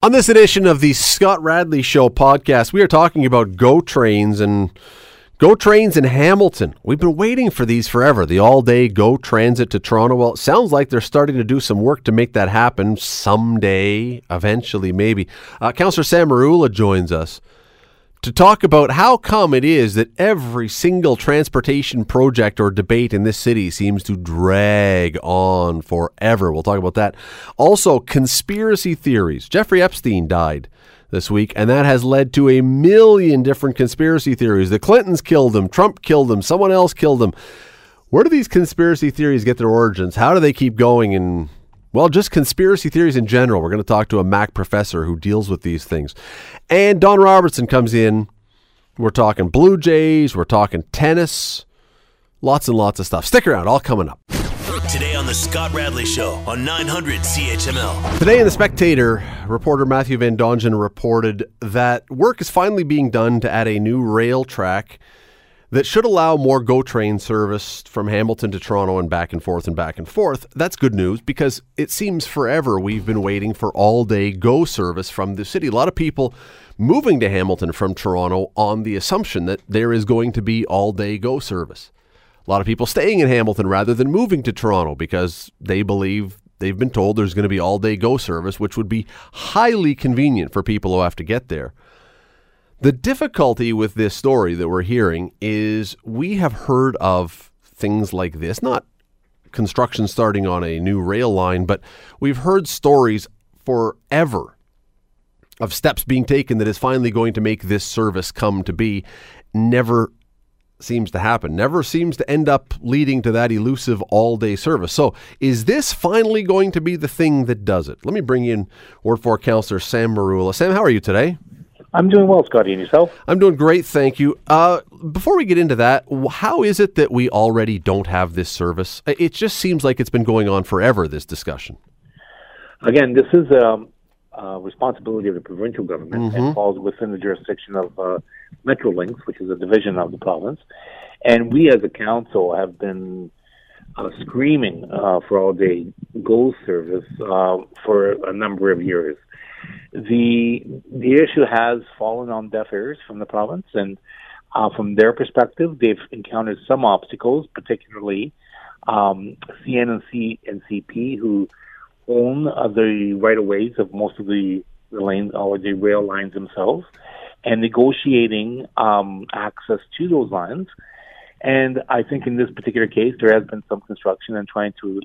On this edition of the Scott Radley Show podcast, we are talking about GO trains and GO trains in Hamilton. We've been waiting for these forever. The all day GO transit to Toronto. Well, it sounds like they're starting to do some work to make that happen someday, eventually, maybe. Uh, Councillor Sam Merulla joins us to talk about how come it is that every single transportation project or debate in this city seems to drag on forever. We'll talk about that. Also, conspiracy theories. Jeffrey Epstein died this week, and that has led to a million different conspiracy theories. The Clintons killed him, Trump killed him, someone else killed him. Where do these conspiracy theories get their origins? How do they keep going and well, just conspiracy theories in general. We're going to talk to a Mac professor who deals with these things. And Don Robertson comes in. We're talking Blue Jays, we're talking tennis, lots and lots of stuff. Stick around, all coming up. Today on The Scott Radley Show on 900 CHML. Today in The Spectator, reporter Matthew Van Dongen reported that work is finally being done to add a new rail track that should allow more GO train service from Hamilton to Toronto and back and forth and back and forth. That's good news because it seems forever we've been waiting for all day GO service from the city. A lot of people moving to Hamilton from Toronto on the assumption that there is going to be all day GO service. A lot of people staying in Hamilton rather than moving to Toronto because they believe they've been told there's going to be all day GO service, which would be highly convenient for people who have to get there. The difficulty with this story that we're hearing is we have heard of things like this, not construction starting on a new rail line, but we've heard stories forever of steps being taken that is finally going to make this service come to be. Never seems to happen, never seems to end up leading to that elusive all day service. So, is this finally going to be the thing that does it? Let me bring in Ward 4 Councillor Sam Merulla. Sam, how are you today? I'm doing well, Scotty, and yourself? I'm doing great, thank you. Uh, before we get into that, how is it that we already don't have this service? It just seems like it's been going on forever, this discussion. Again, this is um, a responsibility of the provincial government mm-hmm. and falls within the jurisdiction of uh, Metrolinx, which is a division of the province. And we as a council have been uh, screaming uh, for all day GO service uh, for a number of years the the issue has fallen on deaf ears from the province, and uh, from their perspective, they've encountered some obstacles, particularly um, CN and, and CP, who own uh, the right of ways of most of the, the lanes or the rail lines themselves, and negotiating um, access to those lines. And I think in this particular case, there has been some construction and trying to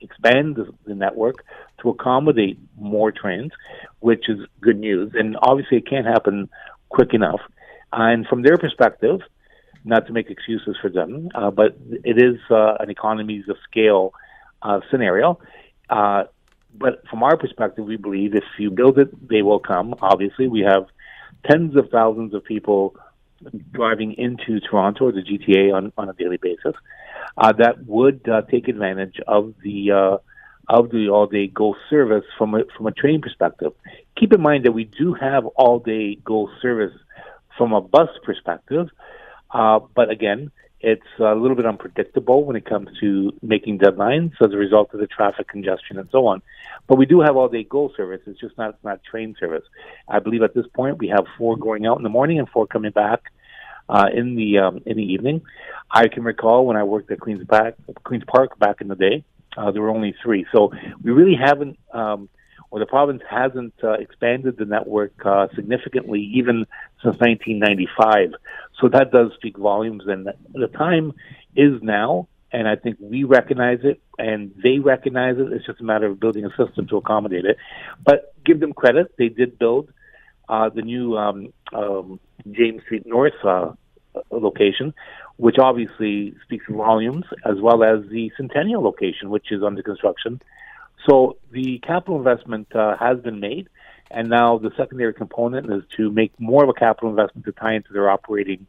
expand the, the, network to accommodate more trains, which is good news. And obviously, it can't happen quick enough. And from their perspective, not to make excuses for them, uh, but it is uh, an economies of scale uh, scenario. Uh, but from our perspective, we believe if you build it, they will come. Obviously, we have tens of thousands of people driving into Toronto or the GTA on, on a daily basis uh, that would uh, take advantage of the uh, of the all day GO service from a, from a train perspective. Keep in mind that we do have all day GO service from a bus perspective, uh, but again, it's a little bit unpredictable when it comes to making deadlines as a result of the traffic congestion and so on. But we do have all day GO service. It's just not it's not train service. I believe at this point we have four going out in the morning and four coming back uh, in the um, in the evening. I can recall when I worked at Queens Park, Queens Park back in the day, uh, there were only three. So we really haven't, um, or the province hasn't uh, expanded the network uh, significantly even since 1995. So that does speak volumes, and the time is now. And I think we recognize it, and they recognize it. It's just a matter of building a system to accommodate it. But give them credit; they did build uh, the new um, um, James Street North uh, location, which obviously speaks volumes, as well as the Centennial location, which is under construction. So the capital investment uh, has been made, and now the secondary component is to make more of a capital investment to tie into their operating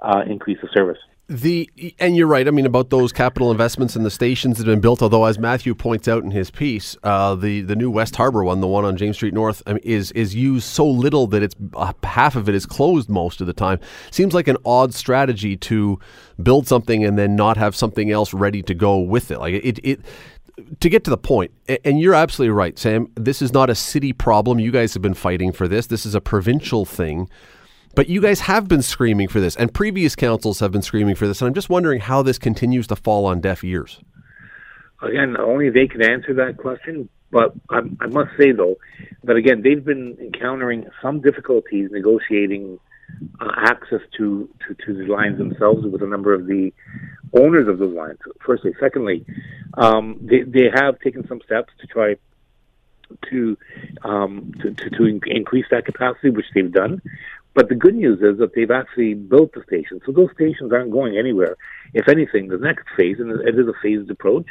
uh, increase of service. The and you're right. I mean about those capital investments in the stations that have been built. Although, as Matthew points out in his piece, uh, the the new West Harbour one, the one on James Street North, is is used so little that it's uh, half of it is closed most of the time. Seems like an odd strategy to build something and then not have something else ready to go with it. Like it, it to get to the point, and you're absolutely right, Sam. This is not a city problem. You guys have been fighting for this. This is a provincial thing. But you guys have been screaming for this, and previous councils have been screaming for this. And I'm just wondering how this continues to fall on deaf ears. Again, only they can answer that question. But I, I must say, though, that again, they've been encountering some difficulties negotiating uh, access to, to, to the lines themselves with a number of the owners of those lines. Firstly, secondly, um, they they have taken some steps to try to um, to, to, to increase that capacity, which they've done. But the good news is that they've actually built the stations, so those stations aren't going anywhere. If anything, the next phase, and it is a phased approach,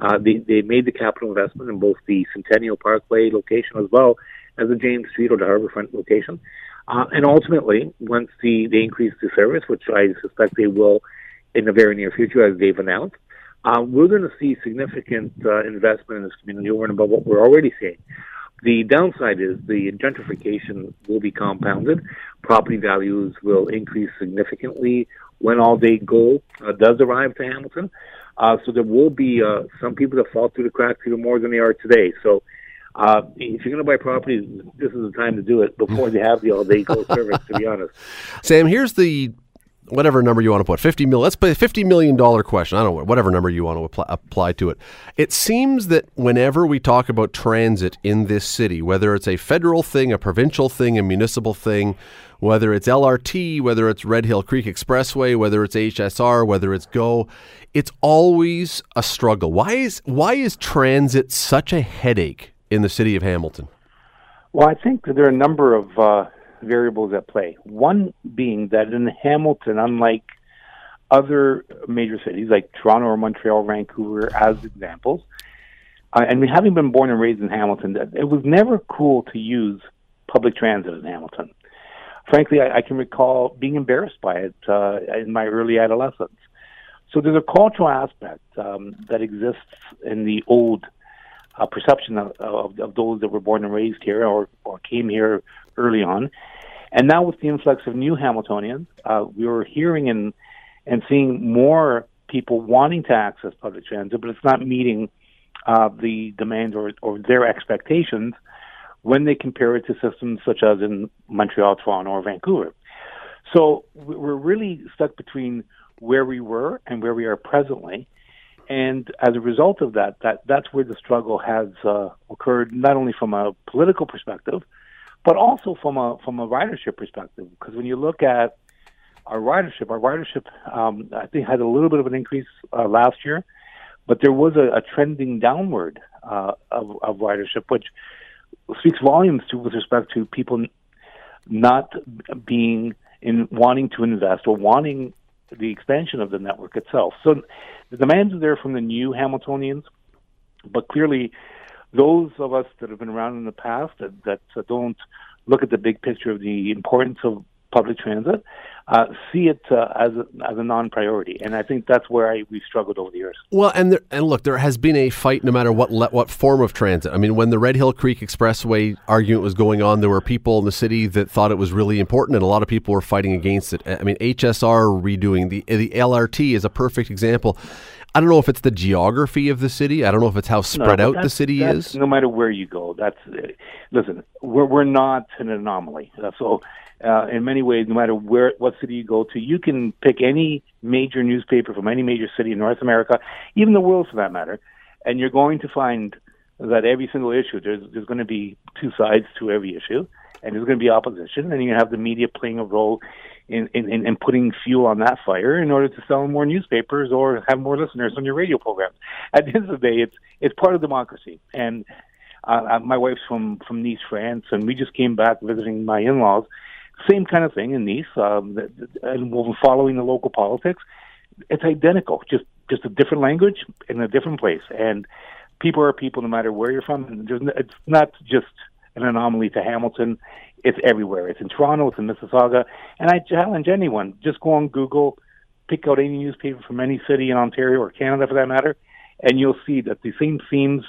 uh, they, they made the capital investment in both the Centennial Parkway location as well as the James Street or the Harbourfront location. Uh, and ultimately, once the, they increase the service, which I suspect they will in the very near future, as they've announced, uh, we're going to see significant uh, investment in this community over and above what we're already seeing. The downside is the gentrification will be compounded. Property values will increase significantly when all day gold uh, does arrive to Hamilton. Uh, so there will be uh, some people that fall through the cracks even more than they are today. So uh, if you're going to buy property, this is the time to do it before they have the all day gold service. To be honest, Sam, here's the whatever number you want to put 50 million let's put a 50 million dollar question i don't know whatever number you want to apply, apply, to it. It seems that whenever we talk about transit in this city whether it's a federal thing a provincial thing a municipal thing whether it's lrt whether it's red hill creek expressway whether it's hsr whether it's go it's always a struggle. Why is why is transit such a headache in the city of hamilton? Well i think there are a number of uh variables at play. One being that in Hamilton, unlike other major cities like Toronto or Montreal, Vancouver, as examples, uh, and having been born and raised in Hamilton, it was never cool to use public transit in Hamilton. Frankly, I, I can recall being embarrassed by it uh, in my early adolescence. So there's a cultural aspect um, that exists in the old uh, perception of, of, of, those that were born and raised here or, or came here early on. And now with the influx of new Hamiltonians, uh, we were hearing and and seeing more people wanting to access public transit, but it's not meeting uh, the demands or, or their expectations when they compare it to systems such as in Montreal, Toronto, or Vancouver. So we're really stuck between where we were and where we are presently. And as a result of that, that that's where the struggle has uh, occurred, not only from a political perspective, but also from a from a ridership perspective. Because when you look at our ridership, our ridership, um, I think had a little bit of an increase uh, last year, but there was a, a trending downward uh, of, of ridership, which speaks volumes to with respect to people not being in wanting to invest or wanting the expansion of the network itself. So the demands are there from the new Hamiltonians, but clearly those of us that have been around in the past that, that uh, don't look at the big picture of the importance of public transit uh, see it uh, as a, as a non-priority, and I think that's where I, we struggled over the years. Well, and there, and look, there has been a fight no matter what le- what form of transit. I mean, when the Red Hill Creek Expressway argument was going on, there were people in the city that thought it was really important, and a lot of people were fighting against it. I mean, HSR redoing the the LRT is a perfect example. I don't know if it's the geography of the city. I don't know if it's how spread no, out the city is. No matter where you go, that's listen. We're we're not an anomaly. So, uh, in many ways, no matter where what city you go to, you can pick any major newspaper from any major city in North America, even the world for that matter, and you're going to find that every single issue there's there's going to be two sides to every issue, and there's going to be opposition, and you have the media playing a role in, in, in putting fuel on that fire in order to sell more newspapers or have more listeners on your radio programs. At the end of the day, it's it's part of democracy. And uh, uh my wife's from from Nice, France, and we just came back visiting my in-laws. Same kind of thing in Nice, um, and following the local politics. It's identical, just just a different language in a different place, and people are people no matter where you're from. It's not just an anomaly to Hamilton. It's everywhere. It's in Toronto. It's in Mississauga. And I challenge anyone: just go on Google, pick out any newspaper from any city in Ontario or Canada, for that matter, and you'll see that the same themes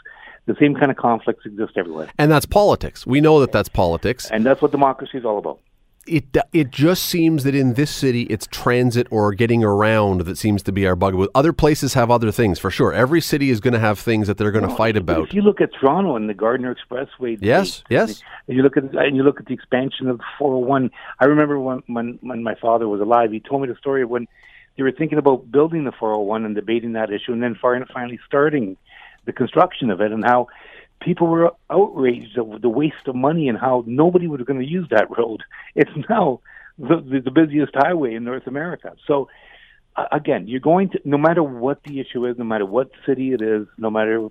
the same kind of conflicts exist everywhere. And that's politics. We know that that's politics. And that's what democracy is all about. It it just seems that in this city it's transit or getting around that seems to be our bugaboo. Other places have other things for sure. Every city is going to have things that they're going to Well, fight about. if you look at Toronto and the Gardiner Expressway, Yes, yes. And you look at and you look at the expansion of the 401. I remember when when when my father was alive, he told me the story of when they were thinking about building the 401 and debating that issue, and then finally starting the construction of it, and how people were outraged of the waste of money and how nobody was going to use that road. It's now the, the, the busiest highway in North America. So again, you're going to no matter what the issue is, no matter what city it is, no matter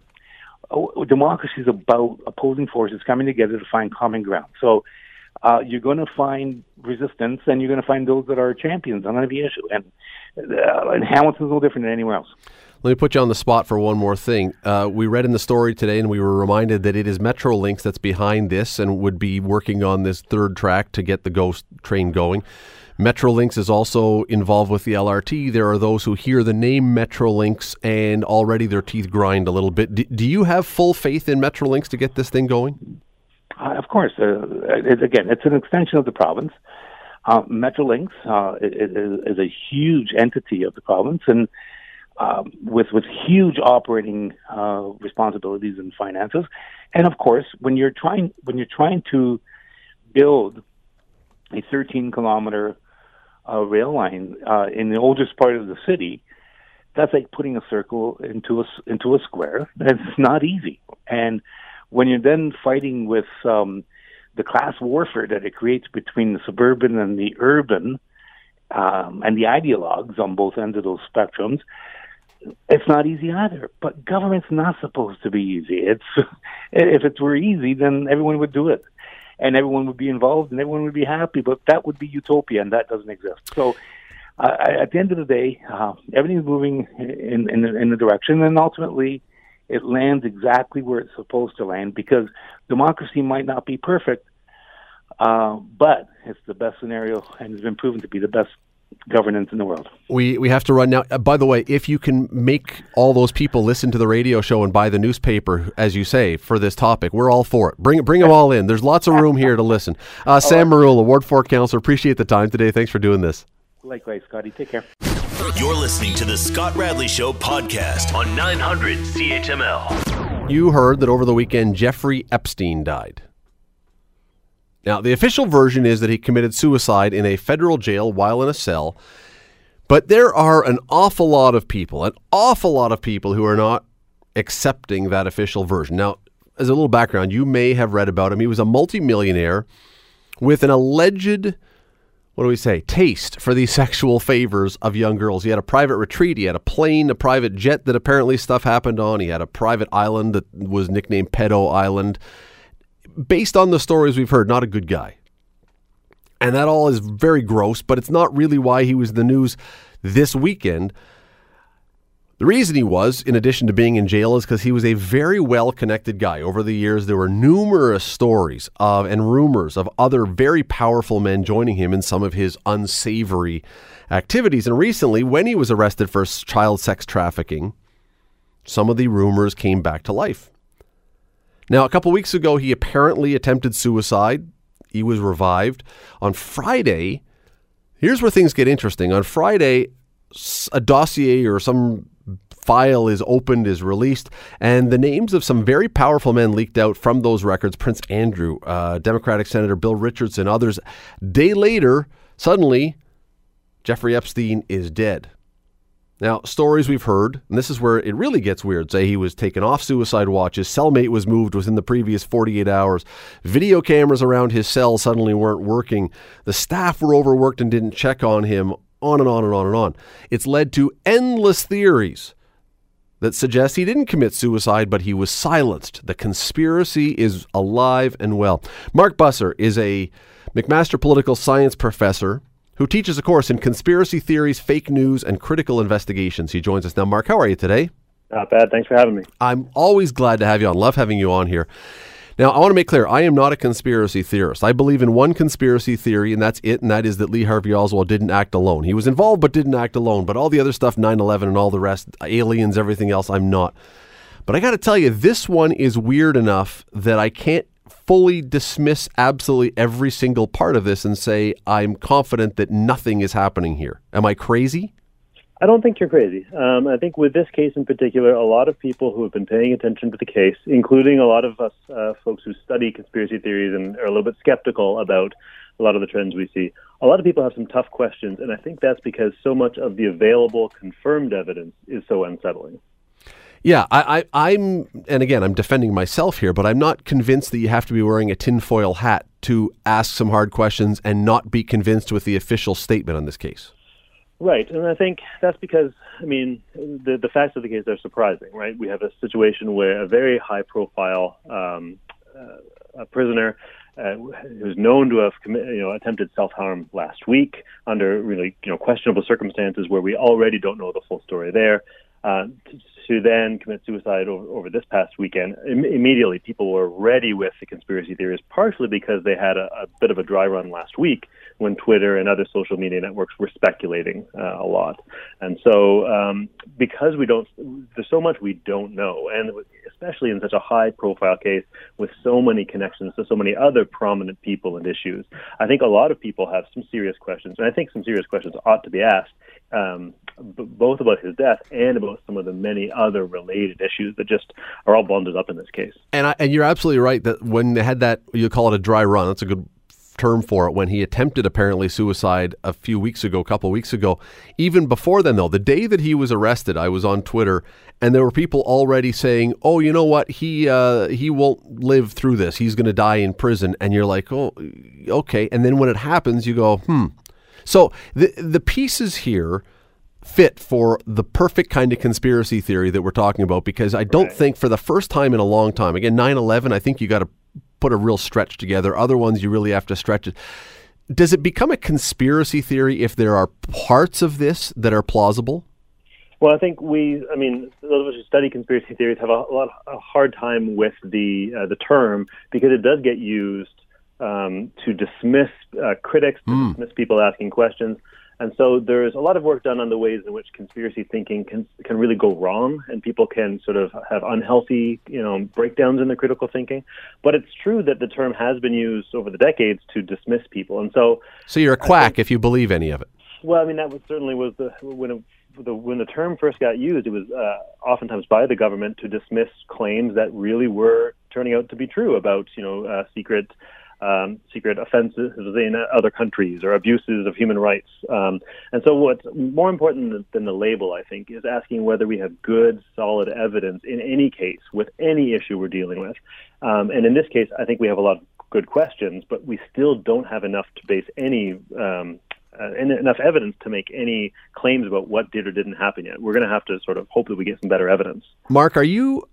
oh, democracy is about opposing forces coming together to find common ground. So uh, you're going to find resistance, and you're going to find those that are champions on every issue. And, uh, and Hamilton's no different than anywhere else. Let me put you on the spot for one more thing. Uh, we read in the story today, and we were reminded that it is Metrolinx that's behind this and would be working on this third track to get the GO train going. Metrolinx is also involved with the LRT. There are those who hear the name Metrolinx and already their teeth grind a little bit. Do, do you have full faith in Metrolinx to get this thing going? Uh, of course, uh, it, again, it's an extension of the province. Uh, Metrolinx uh, is, is a huge entity of the province, and um, with with huge operating uh, responsibilities and finances. And of course, when you're trying when you're trying to build a 13 kilometer uh, rail line uh, in the oldest part of the city, that's like putting a circle into a into a square. It's not easy, and when you're then fighting with um, the class warfare that it creates between the suburban and the urban, um, and the ideologues on both ends of those spectrums, it's not easy either. But government's not supposed to be easy. It's if it were easy, then everyone would do it, and everyone would be involved, and everyone would be happy. But that would be utopia, and that doesn't exist. So. Uh, at the end of the day, uh, everything's moving in in, in the direction, and ultimately, it lands exactly where it's supposed to land because democracy might not be perfect, uh, but it's the best scenario and has been proven to be the best governance in the world. We we have to run now. Uh, by the way, if you can make all those people listen to the radio show and buy the newspaper, as you say, for this topic, we're all for it. Bring bring them all in. There's lots of room here to listen. Uh, Sam Merulla, Ward Four Councillor, appreciate the time today. Thanks for doing this. Likewise, Scotty. Take care. You're listening to the Scott Radley Show podcast on 900 CHML. You heard that over the weekend Jeffrey Epstein died. Now, the official version is that he committed suicide in a federal jail while in a cell. But there are an awful lot of people, an awful lot of people who are not accepting that official version. Now, as a little background, you may have read about him. He was a multimillionaire with an alleged, what do we say, taste for the sexual favors of young girls. He had a private retreat, he had a plane, a private jet that apparently stuff happened on, he had a private island that was nicknamed Pedo Island. Based on the stories we've heard, not a good guy. And that all is very gross, but it's not really why he was in the news this weekend. The reason he was, in addition to being in jail, is because he was a very well connected guy. Over the years, there were numerous stories of and rumors of other very powerful men joining him in some of his unsavory activities. And recently, when he was arrested for child sex trafficking, some of the rumors came back to life. Now, a couple weeks ago, he apparently attempted suicide. He was revived. On Friday, here's where things get interesting. On Friday, a dossier or some file is opened, is released, and the names of some very powerful men leaked out from those records Prince Andrew, uh, Democratic Senator Bill Richardson, others. Day later, suddenly, Jeffrey Epstein is dead. Now, stories we've heard, and this is where it really gets weird, say he was taken off suicide watches, cellmate was moved within the previous 48 hours, video cameras around his cell suddenly weren't working, the staff were overworked and didn't check on him, on and on and on and on. It's led to endless theories that suggest he didn't commit suicide, but he was silenced. The conspiracy is alive and well. Mark Busser is a McMaster political science professor who teaches a course in conspiracy theories, fake news, and critical investigations. He joins us now. Mark, how are you today? Not bad. Thanks for having me. I'm always glad to have you on. Love having you on here. Now, I want to make clear I am not a conspiracy theorist. I believe in one conspiracy theory, and that's it, and that is that Lee Harvey Oswald didn't act alone. He was involved, but didn't act alone. But all the other stuff, 9 11 and all the rest, aliens, everything else, I'm not. But I got to tell you, this one is weird enough that I can't fully dismiss absolutely every single part of this and say, I'm confident that nothing is happening here. Am I crazy? I don't think you're crazy. Um, I think with this case in particular, a lot of people who have been paying attention to the case, including a lot of us uh, folks who study conspiracy theories and are a little bit skeptical about a lot of the trends we see, a lot of people have some tough questions, and I think that's because so much of the available confirmed evidence is so unsettling. Yeah, I, I, am and again, I'm defending myself here, but I'm not convinced that you have to be wearing a tinfoil hat to ask some hard questions and not be convinced with the official statement on this case. Right, and I think that's because I mean the the facts of the case are surprising. Right, we have a situation where a very high profile um, uh, prisoner uh, who's known to have committed, you know, attempted self-harm last week under really, you know, questionable circumstances where we already don't know the full story there. Uh, to then commit suicide over, over this past weekend, Im- immediately people were ready with the conspiracy theories, partially because they had a, a, bit of a dry run last week when Twitter and other social media networks were speculating uh, a lot. And so, um, because we don't, there's so much we don't know, and especially in such a high profile case with so many connections to so many other prominent people and issues, I think a lot of people have some serious questions, and I think some serious questions ought to be asked. Um, both about his death and about some of the many other related issues that just are all bundled up in this case. And I, and you're absolutely right that when they had that, you call it a dry run. That's a good term for it when he attempted apparently suicide a few weeks ago, a couple weeks ago. Even before then, though, the day that he was arrested, I was on Twitter, and there were people already saying, "Oh, you know what? He uh, he won't live through this. He's going to die in prison." And you're like, "Oh, okay." And then when it happens, you go, "Hmm." So the the pieces here fit for the perfect kind of conspiracy theory that we're talking about because I don't right. think for the first time in a long time, again, 9 11, I think you got to put a real stretch together. Other ones, you really have to stretch it. Does it become a conspiracy theory if there are parts of this that are plausible? Well, I think we, I mean, those of us who study conspiracy theories have a, a lot, a hard time with the uh, the term because it does get used um, to dismiss uh, critics, to mm. dismiss people asking questions. And so there's a lot of work done on the ways in which conspiracy thinking can can really go wrong, and people can sort of have unhealthy, you know, breakdowns in their critical thinking. But it's true that the term has been used over the decades to dismiss people, and so so you're a quack think, if you believe any of it. Well, I mean that was certainly was the when it, the when the term first got used, it was uh, oftentimes by the government to dismiss claims that really were turning out to be true about you know uh, secret um, secret offenses in other countries or abuses of human rights. Um, and so, what's more important than the label, I think, is asking whether we have good, solid evidence in any case with any issue we're dealing with. Um, and in this case, I think we have a lot of good questions, but we still don't have enough to base any. Um, uh, enough evidence to make any claims about what did or didn't happen yet. We're going to have to sort of hope that we get some better evidence. Mark, are you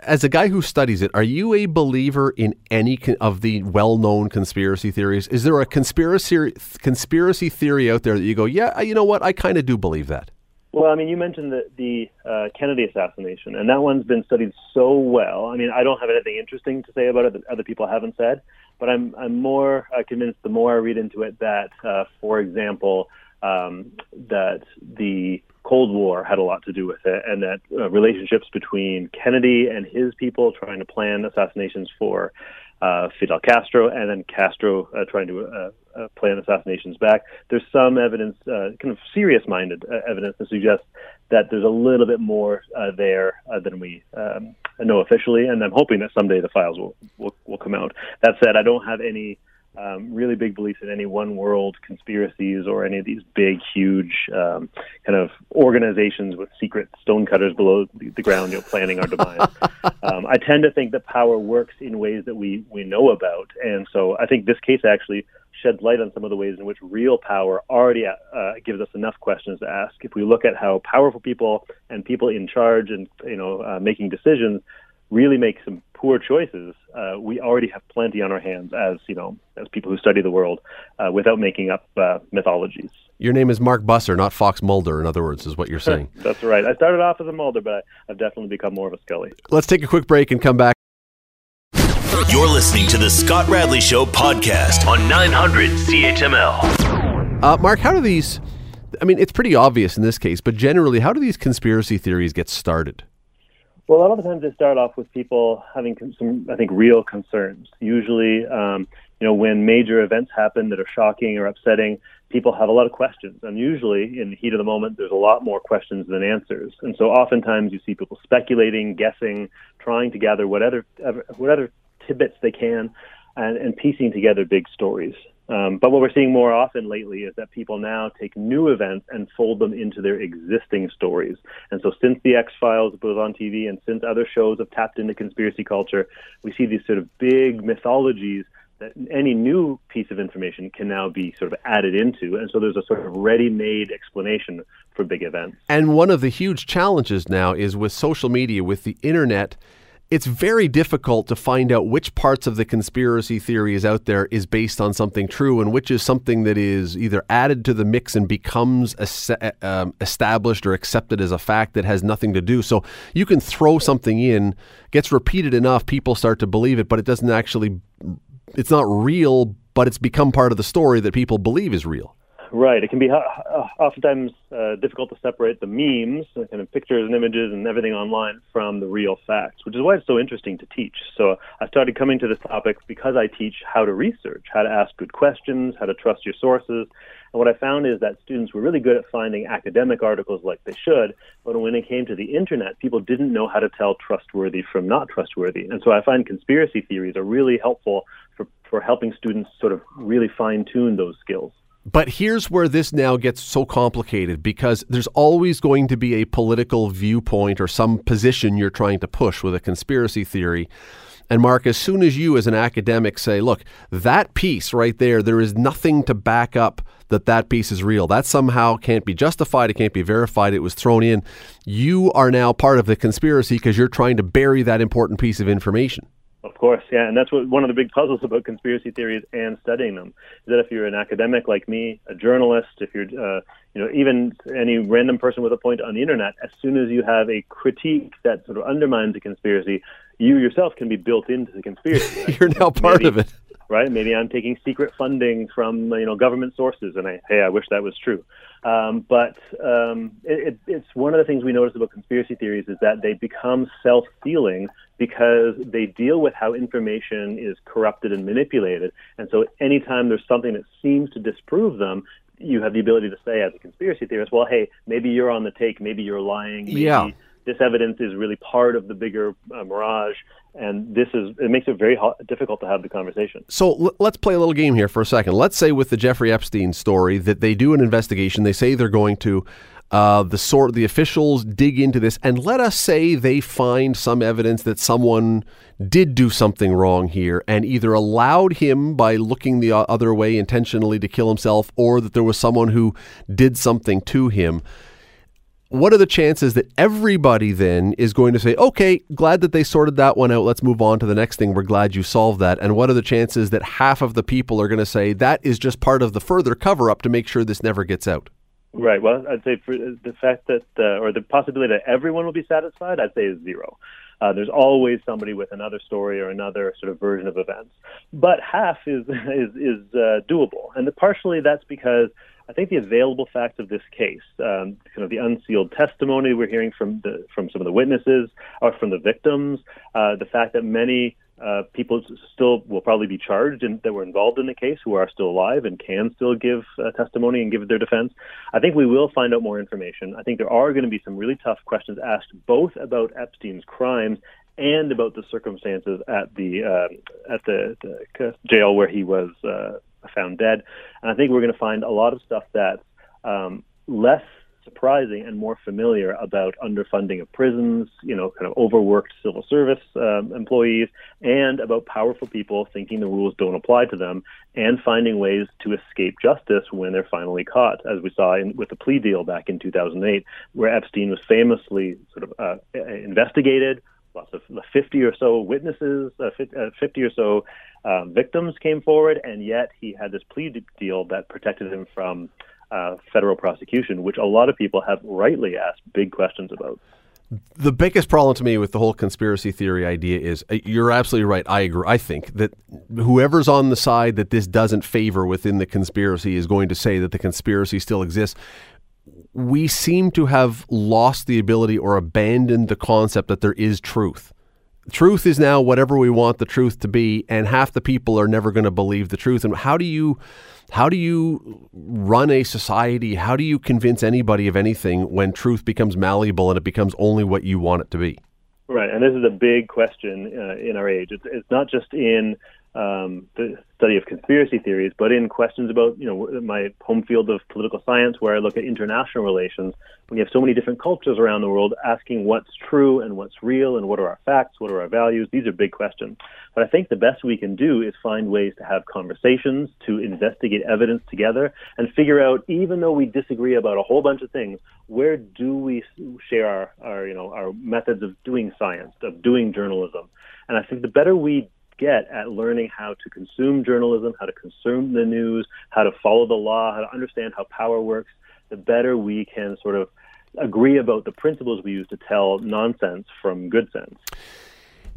as a guy who studies it, are you a believer in any con- of the well-known conspiracy theories? Is there a conspiracy conspiracy theory out there that you go, yeah, you know what, I kind of do believe that? Well, I mean, you mentioned the, the uh, Kennedy assassination, and that one's been studied so well. I mean, I don't have anything interesting to say about it that other people haven't said, but I'm I'm more uh, convinced the more I read into it that, uh, for example, um, that the Cold War had a lot to do with it, and that uh, relationships between Kennedy and his people trying to plan assassinations for uh, Fidel Castro, and then Castro uh, trying to uh, uh, plan assassinations back. There's some evidence, uh, kind of serious-minded evidence, to suggest that there's a little bit more there than we um, know officially, and I'm hoping that someday the files will, will will come out. That said, I don't have any um, really big beliefs in any one world conspiracies or any of these big, huge um, kind of organizations with secret stonecutters below the, the ground, you know, planning our demise. um, I tend to think that power works in ways that we we know about, and so I think this case actually sheds light on some of the ways in which real power already uh, gives us enough questions to ask. If we look at how powerful people and people in charge and you know uh, making decisions really make some poor choices, uh, we already have plenty on our hands as you know as people who study the world uh, without making up uh, mythologies. Your name is Mark Busser, not Fox Mulder. In other words, is what you're saying. That's right. I started off as a Mulder, but I, have definitely become more of a Scully. Let's take a quick break and come back. You're listening to the Scott Radley Show podcast on 900 CHML. Uh, Mark, how do these? I mean, it's pretty obvious in this case, but generally, how do these conspiracy theories get started? Well, a lot of the times they start off with people having some, I think, real concerns. Usually, um, you know, when major events happen that are shocking or upsetting, people have a lot of questions. And usually, in the heat of the moment, there's a lot more questions than answers. And so, oftentimes, you see people speculating, guessing, trying to gather whatever whatever tidbits they can, and, and piecing together big stories. Um, but what we're seeing more often lately is that people now take new events and fold them into their existing stories. And so, since the X Files was on TV and since other shows have tapped into conspiracy culture, we see these sort of big mythologies that any new piece of information can now be sort of added into. And so there's a sort of ready made explanation for big events. And one of the huge challenges now is with social media, with the internet it's very difficult to find out which parts of the conspiracy theory is out there is based on something true and which is something that is either added to the mix and becomes um, established or accepted as a fact that has nothing to do. So you can throw something in, gets repeated enough, people start to believe it, but it doesn't actually, it's not real, but it's become part of the story that people believe is real. Right. It can be oftentimes uh, difficult to separate the memes, kind of pictures and images and everything online, from the real facts, which is why it's so interesting to teach. So I started coming to this topic because I teach how to research, how to ask good questions, how to trust your sources. And what I found is that students were really good at finding academic articles like they should, but when it came to the internet, people didn't know how to tell trustworthy from not trustworthy. And so I find conspiracy theories are really helpful for, for helping students sort of really fine tune those skills. But here's where this now gets so complicated because there's always going to be a political viewpoint or some position you're trying to push with a conspiracy theory. And Mark, as soon as you, as an academic, say, look, that piece right there, there is nothing to back up that that piece is real. That somehow can't be justified. It can't be verified. It was thrown in. You are now part of the conspiracy because you're trying to bury that important piece of information. Of course, yeah, and that's what one of the big puzzles about conspiracy theories and studying them is that if you're an academic like me, a journalist, if you're, uh, you know, even any random person with a point on the internet, as soon as you have a critique that sort of undermines a conspiracy, you yourself can be built into the conspiracy. you're now part maybe, of it, right? Maybe I'm taking secret funding from you know government sources, and I, hey, I wish that was true. Um, but um, it, it, it's one of the things we notice about conspiracy theories is that they become self-sealing because they deal with how information is corrupted and manipulated. And so anytime there's something that seems to disprove them, you have the ability to say as a conspiracy theorist, well, hey, maybe you're on the take, maybe you're lying, maybe yeah. This evidence is really part of the bigger uh, mirage and this is it makes it very hot, difficult to have the conversation. So l- let's play a little game here for a second. Let's say with the Jeffrey Epstein story that they do an investigation, they say they're going to uh, the sort the officials dig into this, and let us say they find some evidence that someone did do something wrong here, and either allowed him by looking the other way intentionally to kill himself, or that there was someone who did something to him. What are the chances that everybody then is going to say, okay, glad that they sorted that one out. Let's move on to the next thing. We're glad you solved that. And what are the chances that half of the people are going to say that is just part of the further cover up to make sure this never gets out? Right. Well, I'd say for the fact that, uh, or the possibility that everyone will be satisfied, I'd say is zero. Uh, there's always somebody with another story or another sort of version of events, but half is is is uh, doable, and partially that's because I think the available facts of this case, um, kind of the unsealed testimony we're hearing from the from some of the witnesses or from the victims, uh, the fact that many uh, people still will probably be charged and that were involved in the case who are still alive and can still give uh, testimony and give their defense. I think we will find out more information. I think there are going to be some really tough questions asked both about Epstein's crimes and about the circumstances at the uh, at the, the, jail where he was uh, found dead. And I think we're going to find a lot of stuff that's um, less surprising and more familiar about underfunding of prisons, you know, kind of overworked civil service um, employees, and about powerful people thinking the rules don't apply to them and finding ways to escape justice when they're finally caught, as we saw in, with the plea deal back in 2008, where Epstein was famously sort of uh, investigated. Of 50 or so witnesses, uh, 50 or so uh, victims came forward, and yet he had this plea deal that protected him from uh, federal prosecution, which a lot of people have rightly asked big questions about. The biggest problem to me with the whole conspiracy theory idea is uh, you're absolutely right. I agree. I think that whoever's on the side that this doesn't favor within the conspiracy is going to say that the conspiracy still exists. We seem to have lost the ability or abandoned the concept that there is truth. Truth is now whatever we want the truth to be, and half the people are never going to believe the truth. And how do you how do you run a society? How do you convince anybody of anything when truth becomes malleable and it becomes only what you want it to be? Right, and this is a big question uh, in our age. It's, it's not just in um, the study of conspiracy theories, but in questions about, you know, my home field of political science, where I look at international relations, when you have so many different cultures around the world asking what's true and what's real and what are our facts, what are our values, these are big questions. But I think the best we can do is find ways to have conversations, to investigate evidence together, and figure out, even though we disagree about a whole bunch of things, where do we share our, our you know, our methods of doing science, of doing journalism. And I think the better we get at learning how to consume journalism, how to consume the news, how to follow the law, how to understand how power works, the better we can sort of agree about the principles we use to tell nonsense from good sense.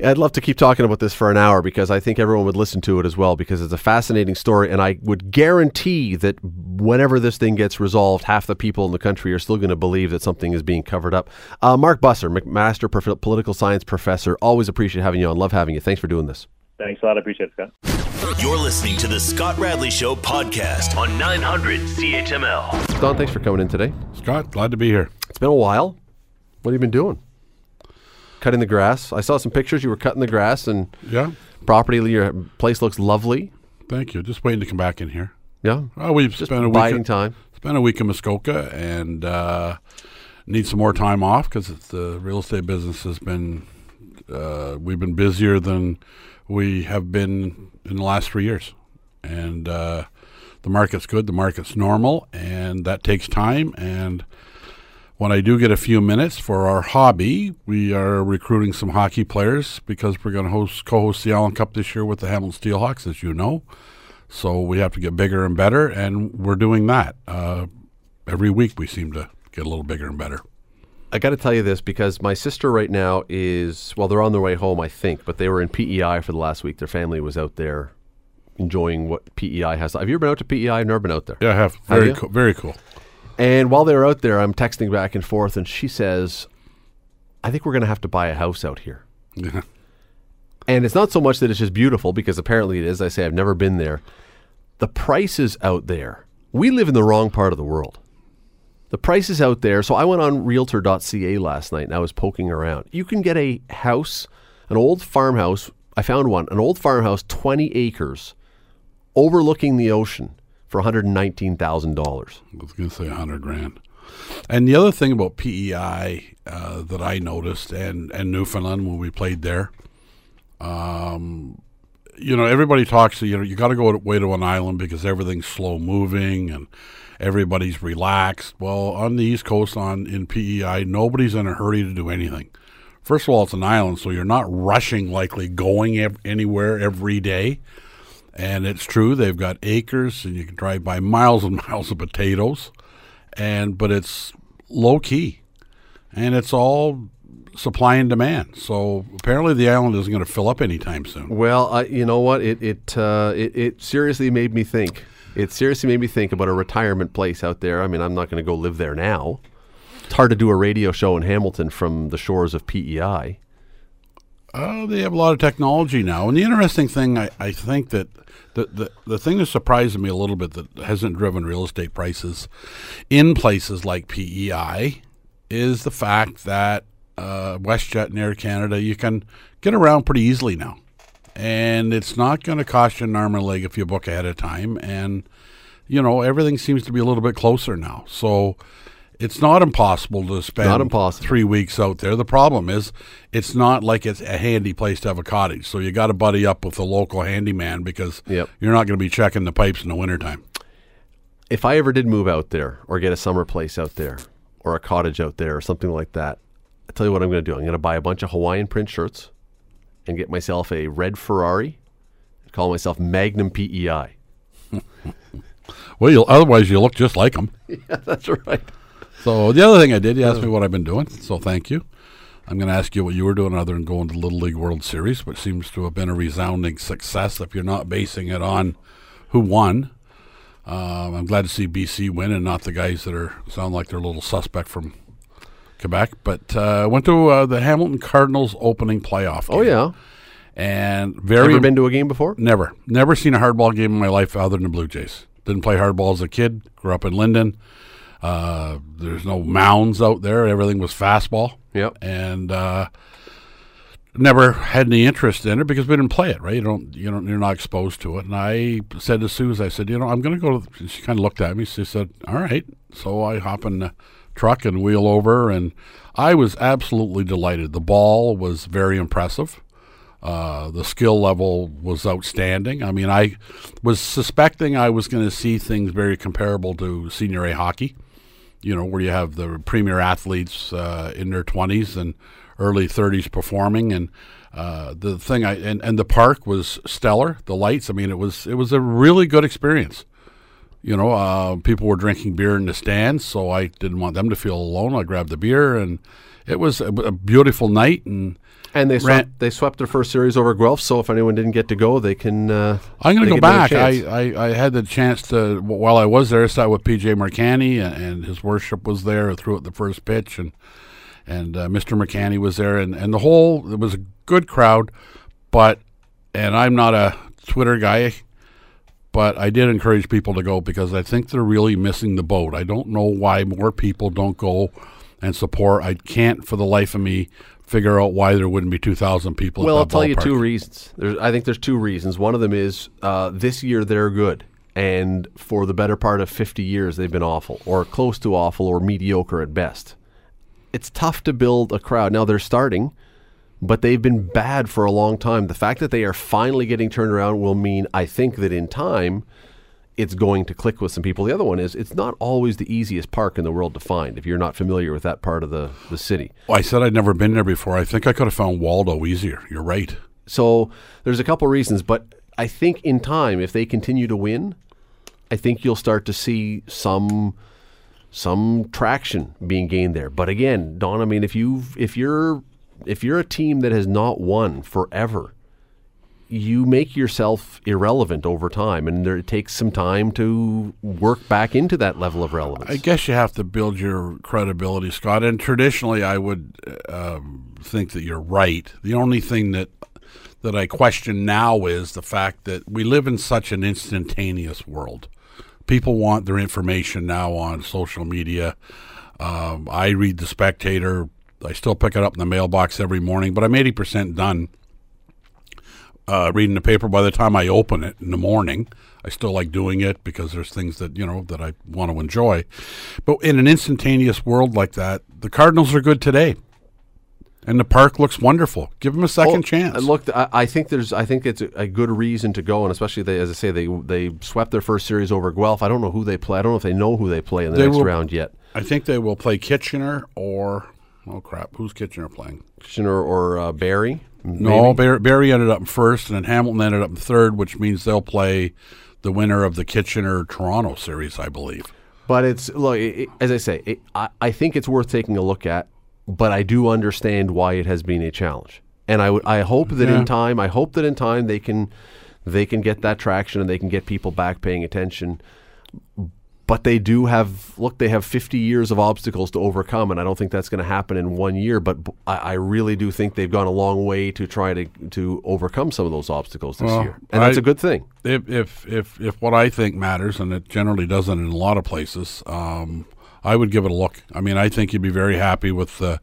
I'd love to keep talking about this for an hour because I think everyone would listen to it as well because it's a fascinating story. And I would guarantee that whenever this thing gets resolved, half the people in the country are still going to believe that something is being covered up. Uh, Mark Busser, McMaster Political Science Professor, always appreciate having you on. Love having you. Thanks for doing this. Thanks a lot. I appreciate it, Scott. You're listening to the Scott Radley Show podcast on 900 CHML. Don, thanks for coming in today. Scott, glad to be here. It's been a while. What have you been doing? Cutting the grass. I saw some pictures. You were cutting the grass and Yeah, property. Your place looks lovely. thank you. Just waiting to come back in here. Yeah, Oh, we've just spent a biding week. time. Spent a week in Muskoka and uh, need some more time off because the real estate business has been. Uh, we've been busier than we have been in the last three years, and uh, the market's good. The market's normal, and that takes time. And when I do get a few minutes for our hobby, we are recruiting some hockey players because we're going to host co-host the Allen Cup this year with the Hamilton Steelhawks, as you know. So we have to get bigger and better, and we're doing that. Uh, every week we seem to get a little bigger and better. I got to tell you this because my sister right now is well, they're on their way home, I think, but they were in PEI for the last week. Their family was out there enjoying what PEI has. Have you ever been out to PEI? I've never been out there. Yeah, I have. Have Very you? cool. Very cool. And while they were out there, I'm texting back and forth, and she says, "I think we're going to have to buy a house out here." Yeah. And it's not so much that it's just beautiful, because apparently it is. I say I've never been there. The prices out there. We live in the wrong part of the world. The price is out there. So I went on Realtor.ca last night and I was poking around. You can get a house, an old farmhouse. I found one, an old farmhouse, 20 acres, overlooking the ocean for $119,000. I was going to say a hundred grand. And the other thing about PEI uh, that I noticed, and and Newfoundland when we played there, um, you know, everybody talks. You know, you got to go away to an island because everything's slow moving and everybody's relaxed. Well, on the East Coast, on in PEI, nobody's in a hurry to do anything. First of all, it's an island, so you're not rushing, likely going ev- anywhere every day. And it's true, they've got acres, and you can drive by miles and miles of potatoes and but it's low key, and it's all supply and demand. So apparently, the island isn't going to fill up anytime soon. Well, I, you know what? It it, uh, it it seriously made me think. It seriously made me think about a retirement place out there. I mean, I'm not going to go live there now. It's hard to do a radio show in Hamilton from the shores of PEI. Uh, they have a lot of technology now, and the interesting thing, I, I think that the, the the thing that surprised me a little bit that hasn't driven real estate prices in places like PEI is the fact that uh, WestJet and Air Canada you can get around pretty easily now, and it's not going to cost you an arm and a leg if you book ahead of time, and you know everything seems to be a little bit closer now, so. It's not impossible to spend Not impossible. three weeks out there. The problem is, it's not like it's a handy place to have a cottage. So you got to buddy up with a local handyman because Yep. you're not going to be checking the pipes in the wintertime. If I ever did move out there or get a summer place out there or a cottage out there or something like that, I tell you what I'm going to do. I'm going to buy a bunch of Hawaiian print shirts and get myself a red Ferrari. Call myself Magnum PEI. Well, you'll, otherwise you look just like them. That's right. So the other thing I did, you asked me what I've been doing. So thank you. I'm going to ask you what you were doing other than going to the Little League World Series, which seems to have been a resounding success if you're not basing it on who won. Um, I'm glad to see BC win and not the guys that are sound like they're a little suspect from Quebec. But uh, went to uh, the Hamilton Cardinals opening playoff. Oh yeah. and very been to a game before? Never. Never seen a hardball game in my life other than the Blue Jays. Didn't play hardball as a kid. Grew up in Lynden. Uh, there's no mounds out there. Everything was fastball. Yep. And uh, never had any interest in it because we didn't play it, right? You don't, you don't, you're not exposed to it. And I said to Suze, I said, you know, I'm going to go she kind of looked at me. She said, all right. So I hop in the truck and wheel over and I was absolutely delighted. The ball was very impressive. Uh, the skill level was outstanding. I mean, I was suspecting I was going to see things very comparable to senior A hockey, you know, where you have the premier athletes uh, in their 20s and early 30s performing. And uh, the thing I and, and the park was stellar. The lights. I mean, it was it was a really good experience. You know, uh, people were drinking beer in the stands, so I didn't want them to feel alone. I grabbed the beer, and it was a, a beautiful night. And And they Ran- swept, they swept their first series over Guelph. So if anyone didn't get to go, they can. Uh, I'm going to go back. I. I, I had the chance to while I was there. I sat with PJ Mercanti and, and his worship was there. Threw at the first pitch, and and uh, Mr. Mercanti was there, and, and the whole it was a good crowd. But and I'm not a Twitter guy, but I did encourage people to go because I think they're really missing the boat. I don't know why more people don't go and support. I can't for the life of me figure out why there wouldn't be 2,000 people. Well, I'll tell you two reasons. There's, I think there's two reasons. One of them is uh, this year they're good, and for the better part of 50 years they've been awful, or close to awful, or mediocre at best. It's tough to build a crowd. Now they're starting, but they've been bad for a long time. The fact that they are finally getting turned around will mean, I think, that in time it's going to click with some people. The other one is it's not always the easiest park in the world to find if you're not familiar with that part of the, the city. Well, I said I'd never been there before. I think I could have found Waldo easier. You're right. So there's a couple reasons, but I think in time, if they continue to win, I think you'll start to see some some traction being gained there. But again, Don, I mean, if you've if you're if you're a team that has not won forever, you make yourself irrelevant over time, and there, it takes some time to work back into that level of relevance. I guess you have to build your credibility, Scott. And traditionally, I would um, think that you're right. The only thing that that I question now is the fact that we live in such an instantaneous world. People want their information now on social media. Um, I read the Spectator. I still pick it up in the mailbox every morning, but I'm 80% done uh, reading the paper by the time I open it in the morning. I still like doing it because there's things that you know that I want to enjoy. But in an instantaneous world like that, the Cardinals are good today, and the park looks wonderful. Give them a second Oh, chance. Look, I, I think there's, I think it's a, a good reason to go, and especially they, as I say, they they swept their first series over Guelph. I don't know who they play. I don't know if they know who they play in the They next will- round yet. I think they will play Kitchener or oh crap, who's Kitchener playing? Kitchener or uh, Barrie. No. Barrie, Barrie ended up in first, and then Hamilton ended up in third, which means they'll play the winner of the Kitchener Toronto series, I believe. But it's look, it, it- as I say, it, I, I think it's worth taking a look at. But I do understand why it has been a challenge, and I would I hope that Yeah. in time, I hope that in time they can they can get that traction and they can get people back paying attention. But they do have look, they have 50 years of obstacles to overcome, and I don't think that's going to happen in one year. But I really do think they've gone a long way to try to to overcome some of those obstacles this Well, year, and that's I- a good thing. if if if if what I think matters, and it generally doesn't in a lot of places, um, I would give it a look. I mean, I think you'd be very happy with the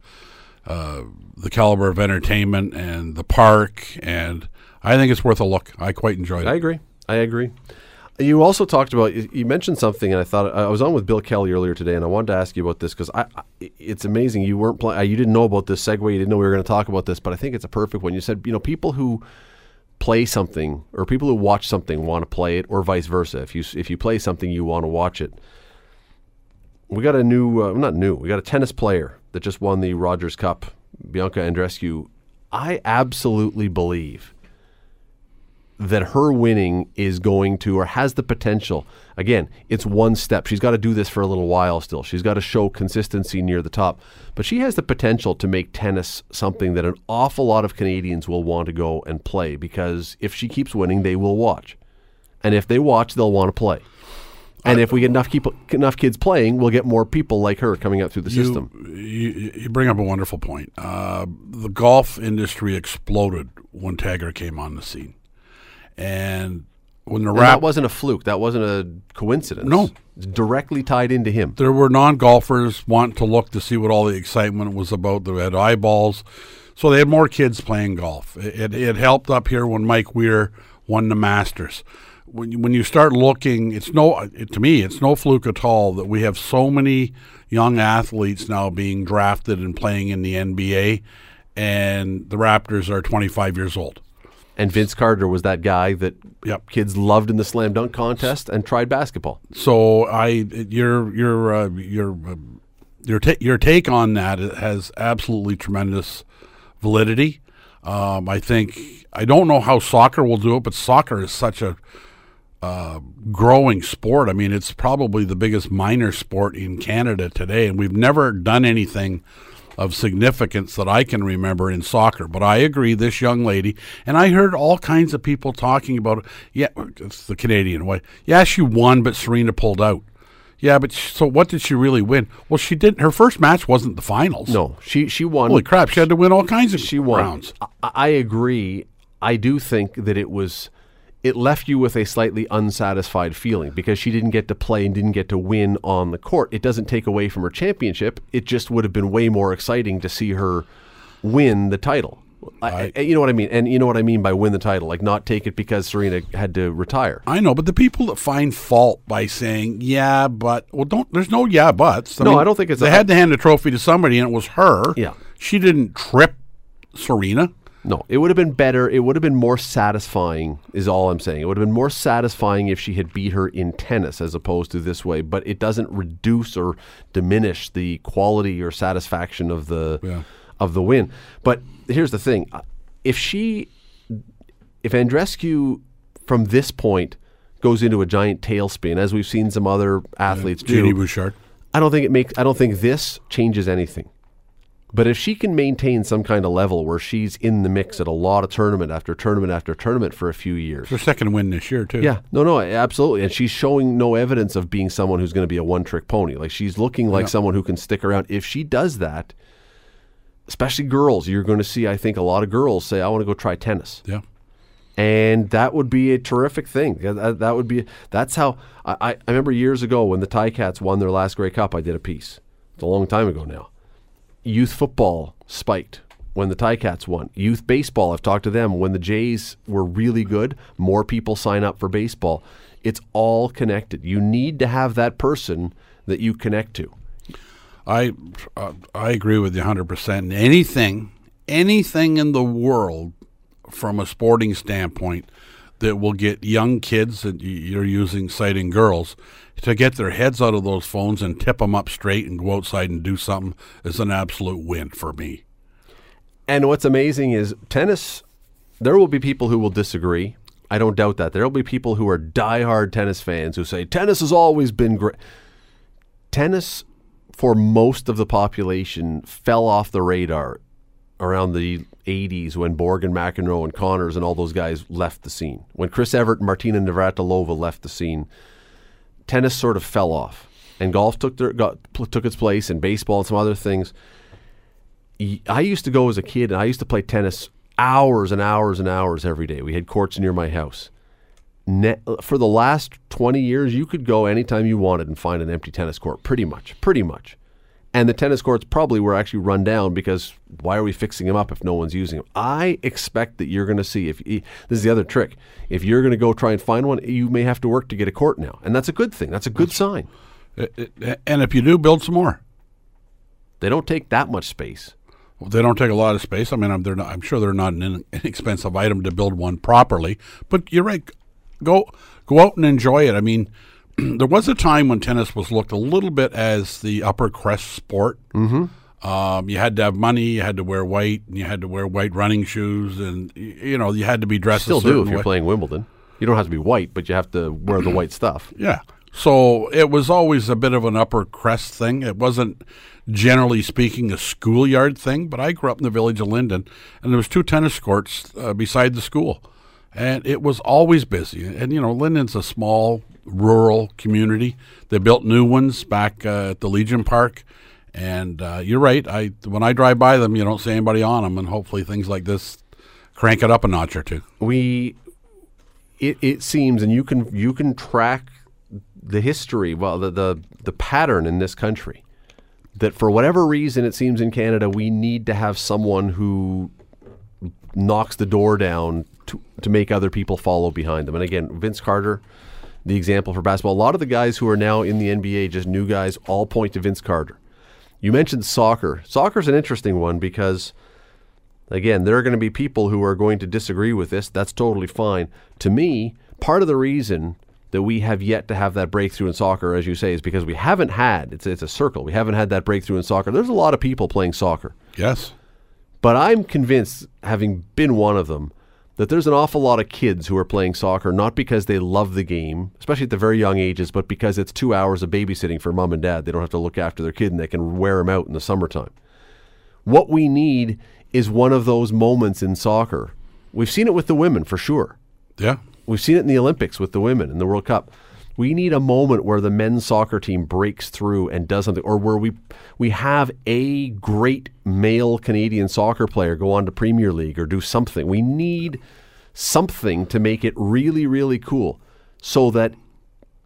uh, the caliber of entertainment and the park, and I think it's worth a look. I quite enjoyed it I agree. I agree. You also talked about you mentioned something, and I thought I was on with Bill Kelly earlier today, and I wanted to ask you about this because I, I, it's amazing you weren't playing, you didn't know about this segue, you didn't know we were going to talk about this, but I think it's a perfect one. You said you know people who play something or people who watch something want to play it, or vice versa. If you if you play something, you want to watch it. We got a new, uh, not new, we got a tennis player that just won the Rogers Cup, Bianca Andreescu. I absolutely believe that her winning is going to or has the potential. Again, it's one step. She's got to do this for a little while still. She's got to show consistency near the top. But she has the potential to make tennis something that an awful lot of Canadians will want to go and play because if she keeps winning, they will watch. And if they watch, they'll want to play. And if we get enough people, enough kids playing, we'll get more people like her coming out through the system. You, you bring up a wonderful point. Uh, the golf industry exploded when Tiger came on the scene, and when the And rap that wasn't a fluke. That wasn't a coincidence. No. It's directly tied into him. there were non-golfers wanting to look to see what all the excitement was about. They had eyeballs, so they had more kids playing golf. It, it, it helped up here when Mike Weir won the Masters. When you, when you start looking, it's no it, to me, it's no fluke at all that we have so many young athletes now being drafted and playing in the NBA, and the Raptors are 25 years old. And Vince Carter was that guy that Yep. kids loved in the slam dunk contest and tried basketball. So I your your uh, your uh, your ta- your take on that has absolutely tremendous validity. Um, I think I don't know how soccer will do it, but soccer is such a uh, growing sport. I mean, it's probably the biggest minor sport in Canada today, and we've never done anything of significance that I can remember in soccer. But I agree, this young lady, and I heard all kinds of people talking about. Yeah, it's the Canadian way. Yeah, she won, but Serena pulled out. Yeah, but sh- so what did she really win? Well, she didn't. Her first match wasn't the finals. No, she she won. Holy crap! She had to win all kinds of she won. rounds. I, I agree. I do think that it was it left you with a slightly unsatisfied feeling because she didn't get to play and didn't get to win on the court. It doesn't take away from her championship. It just would have been way more exciting to see her win the title. I, I- you know what I mean? And you know what I mean by win the title, like not take it because Serena had to retire. I know, but the people that find fault by saying yeah, but well, don't. There's no yeah buts. No, I don't think it's They a- had to hand the trophy to somebody, and it was her. Yeah. she didn't trip Serena. No, it would have been better. It would have been more satisfying, is all I'm saying. It would have been more satisfying if she had beat her in tennis as opposed to this way. But it doesn't reduce or diminish the quality or satisfaction of the Yeah. of the win. But here's the thing: if she, if Andreescu from this point goes into a giant tailspin, as we've seen some other athletes Jeannie do, Bouchard. I don't think it makes. I don't think this changes anything. But if she can maintain some kind of level where she's in the mix at a lot of tournament after tournament after tournament for a few years, Her second win this year too. yeah, no, no, absolutely, and she's showing no evidence of being someone who's going to be a one-trick pony. Like she's looking like someone who can stick around. If she does that, especially girls, you're going to see. I think a lot of girls say, "I want to go try tennis." yeah. and that would be a terrific thing. That, that would be that's how I, I I remember years ago when the Ticats won their last Grey Cup. I did a piece. It's a long time ago now. Youth football spiked when the Ticats won. Youth baseball. I've talked to them when the Jays were really good. More people sign up for baseball. It's all connected. You need to have that person that you connect to. I uh, I agree with you 100%. Anything anything in the world from a sporting standpoint that will get young kids that you're using citing girls to get their heads out of those phones and tip them up straight and go outside and do something is an absolute win for me. And what's amazing is tennis, there will be people who will disagree. I don't doubt that. There will be people who are diehard tennis fans who say tennis has always been great. Tennis, for most of the population, fell off the radar around the 80s when Borg and McEnroe and Connors and all those guys left the scene. When Chris Evert and Martina Navratilova left the scene, tennis sort of fell off. And golf took their got, took its place, and baseball and some other things. I used to go as a kid and I used to play tennis hours and hours and hours every day. We had courts near my house. Ne- for the last 20 years, you could go anytime you wanted and find an empty tennis court, pretty much, pretty much. And the tennis courts probably were actually run down because why are we fixing them up if no one's using them? I expect that you're going to see if this is the other trick. If you're going to go try and find one, you may have to work to get a court now, and that's a good thing. That's a good sign. It- it- and if you do, build some more. They don't take that much space. Well, they don't take a lot of space. I mean, I'm, they're not, I'm sure they're not an in- inexpensive item to build one properly. But you're right. Go go out and enjoy it. I mean, there was a time when tennis was looked a little bit as the upper crest sport. Mm-hmm. Um, you had to have money. You had to wear white. And you had to wear white running shoes, and you know you had to be dressed. Still a do if you're playing Wimbledon. You don't have to be white, but you have to wear the white stuff. Yeah. So it was always a bit of an upper crest thing. It wasn't generally speaking a schoolyard thing, but I grew up in the village of Lynden and there was two tennis courts uh, beside the school. And it was always busy. And you know, Lynden's a small rural community. They built new ones back uh, at the Legion Park, and uh, you're right. I when I drive by them, you don't see anybody on them, and hopefully things like this crank it up a notch or two. we it, it seems and you can you can track the history well the, the the pattern in this country that for whatever reason it seems in Canada we need to have someone who knocks the door down to, to make other people follow behind them and again Vince Carter the example for basketball a lot of the guys who are now in the NBA just new guys all point to Vince Carter you mentioned soccer soccer's an interesting one because Again, there are going to be people who are going to disagree with this. That's totally fine. To me, part of the reason that we have yet to have that breakthrough in soccer, as you say, is because we haven't had it's it's a circle. We haven't had that breakthrough in soccer. There's a lot of people playing soccer, Yes, but I'm convinced, having been one of them, that there's an awful lot of kids who are playing soccer not because they love the game, especially at the very young ages, but because it's two hours of babysitting for mom and dad. They don't have to look after their kid and they can wear them out in the summertime. What we need is one of those moments in soccer. We've seen it with the women for sure. yeah. We've seen it in the Olympics with the women in the World Cup. We need a moment where the men's soccer team breaks through and does something, or where we we have a great male Canadian soccer player go on to Premier League or do something. We need something to make it really, really cool, so that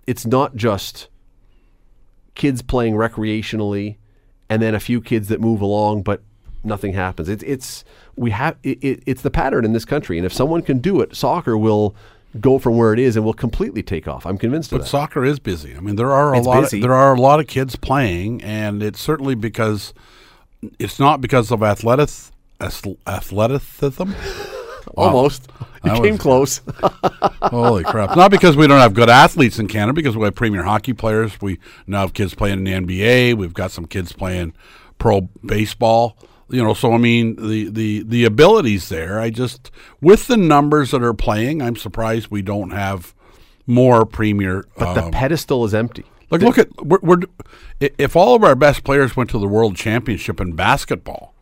it's not just kids playing recreationally and then a few kids that move along, but nothing happens. It's it's we have it, it, it's the pattern in this country, and if someone can do it, soccer will go from where it is and will completely take off. I'm convinced of But soccer is busy. I mean, there are a It's lot. busy. Of, there are a lot of kids playing, and it's certainly because it's not because of athletic athleticism. Almost, you That came was- close. Holy crap! Not because we don't have good athletes in Canada, because we have premier hockey players. We now have kids playing in the NBA. We've got some kids playing pro baseball. You know, so I mean, the the the abilities there. I just with the numbers that are playing, I'm surprised we don't have more premier. but the um, pedestal is empty. like, look at we're, we're if all of our best players went to the world championship in basketball,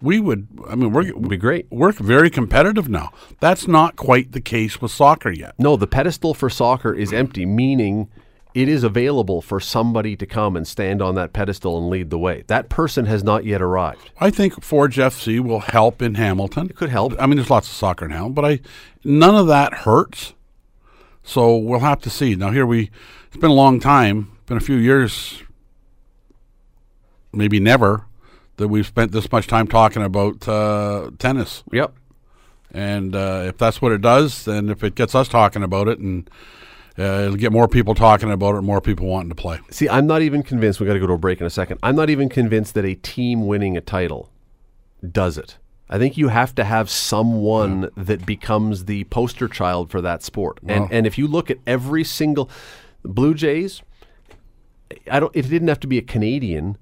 we would. I mean, we're It'd be great. we're very competitive now. That's not quite the case with soccer yet. No, the pedestal for soccer is empty, meaning it is available for somebody to come and stand on that pedestal and lead the way. That person has not yet arrived. I think Forge FC will help in Hamilton. It could help. I mean, there's lots of soccer in Hamilton, but I none of that hurts. So we'll have to see. Now here we, it's been a long time, been a few years, maybe never, that we've spent this much time talking about uh, tennis. Yep. And uh, if that's what it does, then if it gets us talking about it, and uh, it'll get more people talking about it, more people wanting to play. See, I'm not even convinced. We got to go to a break in a second. I'm not even convinced that a team winning a title does it. I think you have to have someone that becomes the poster child for that sport. Well- and and if you look at every single Blue Jays, I don't. It didn't have to be a Canadian,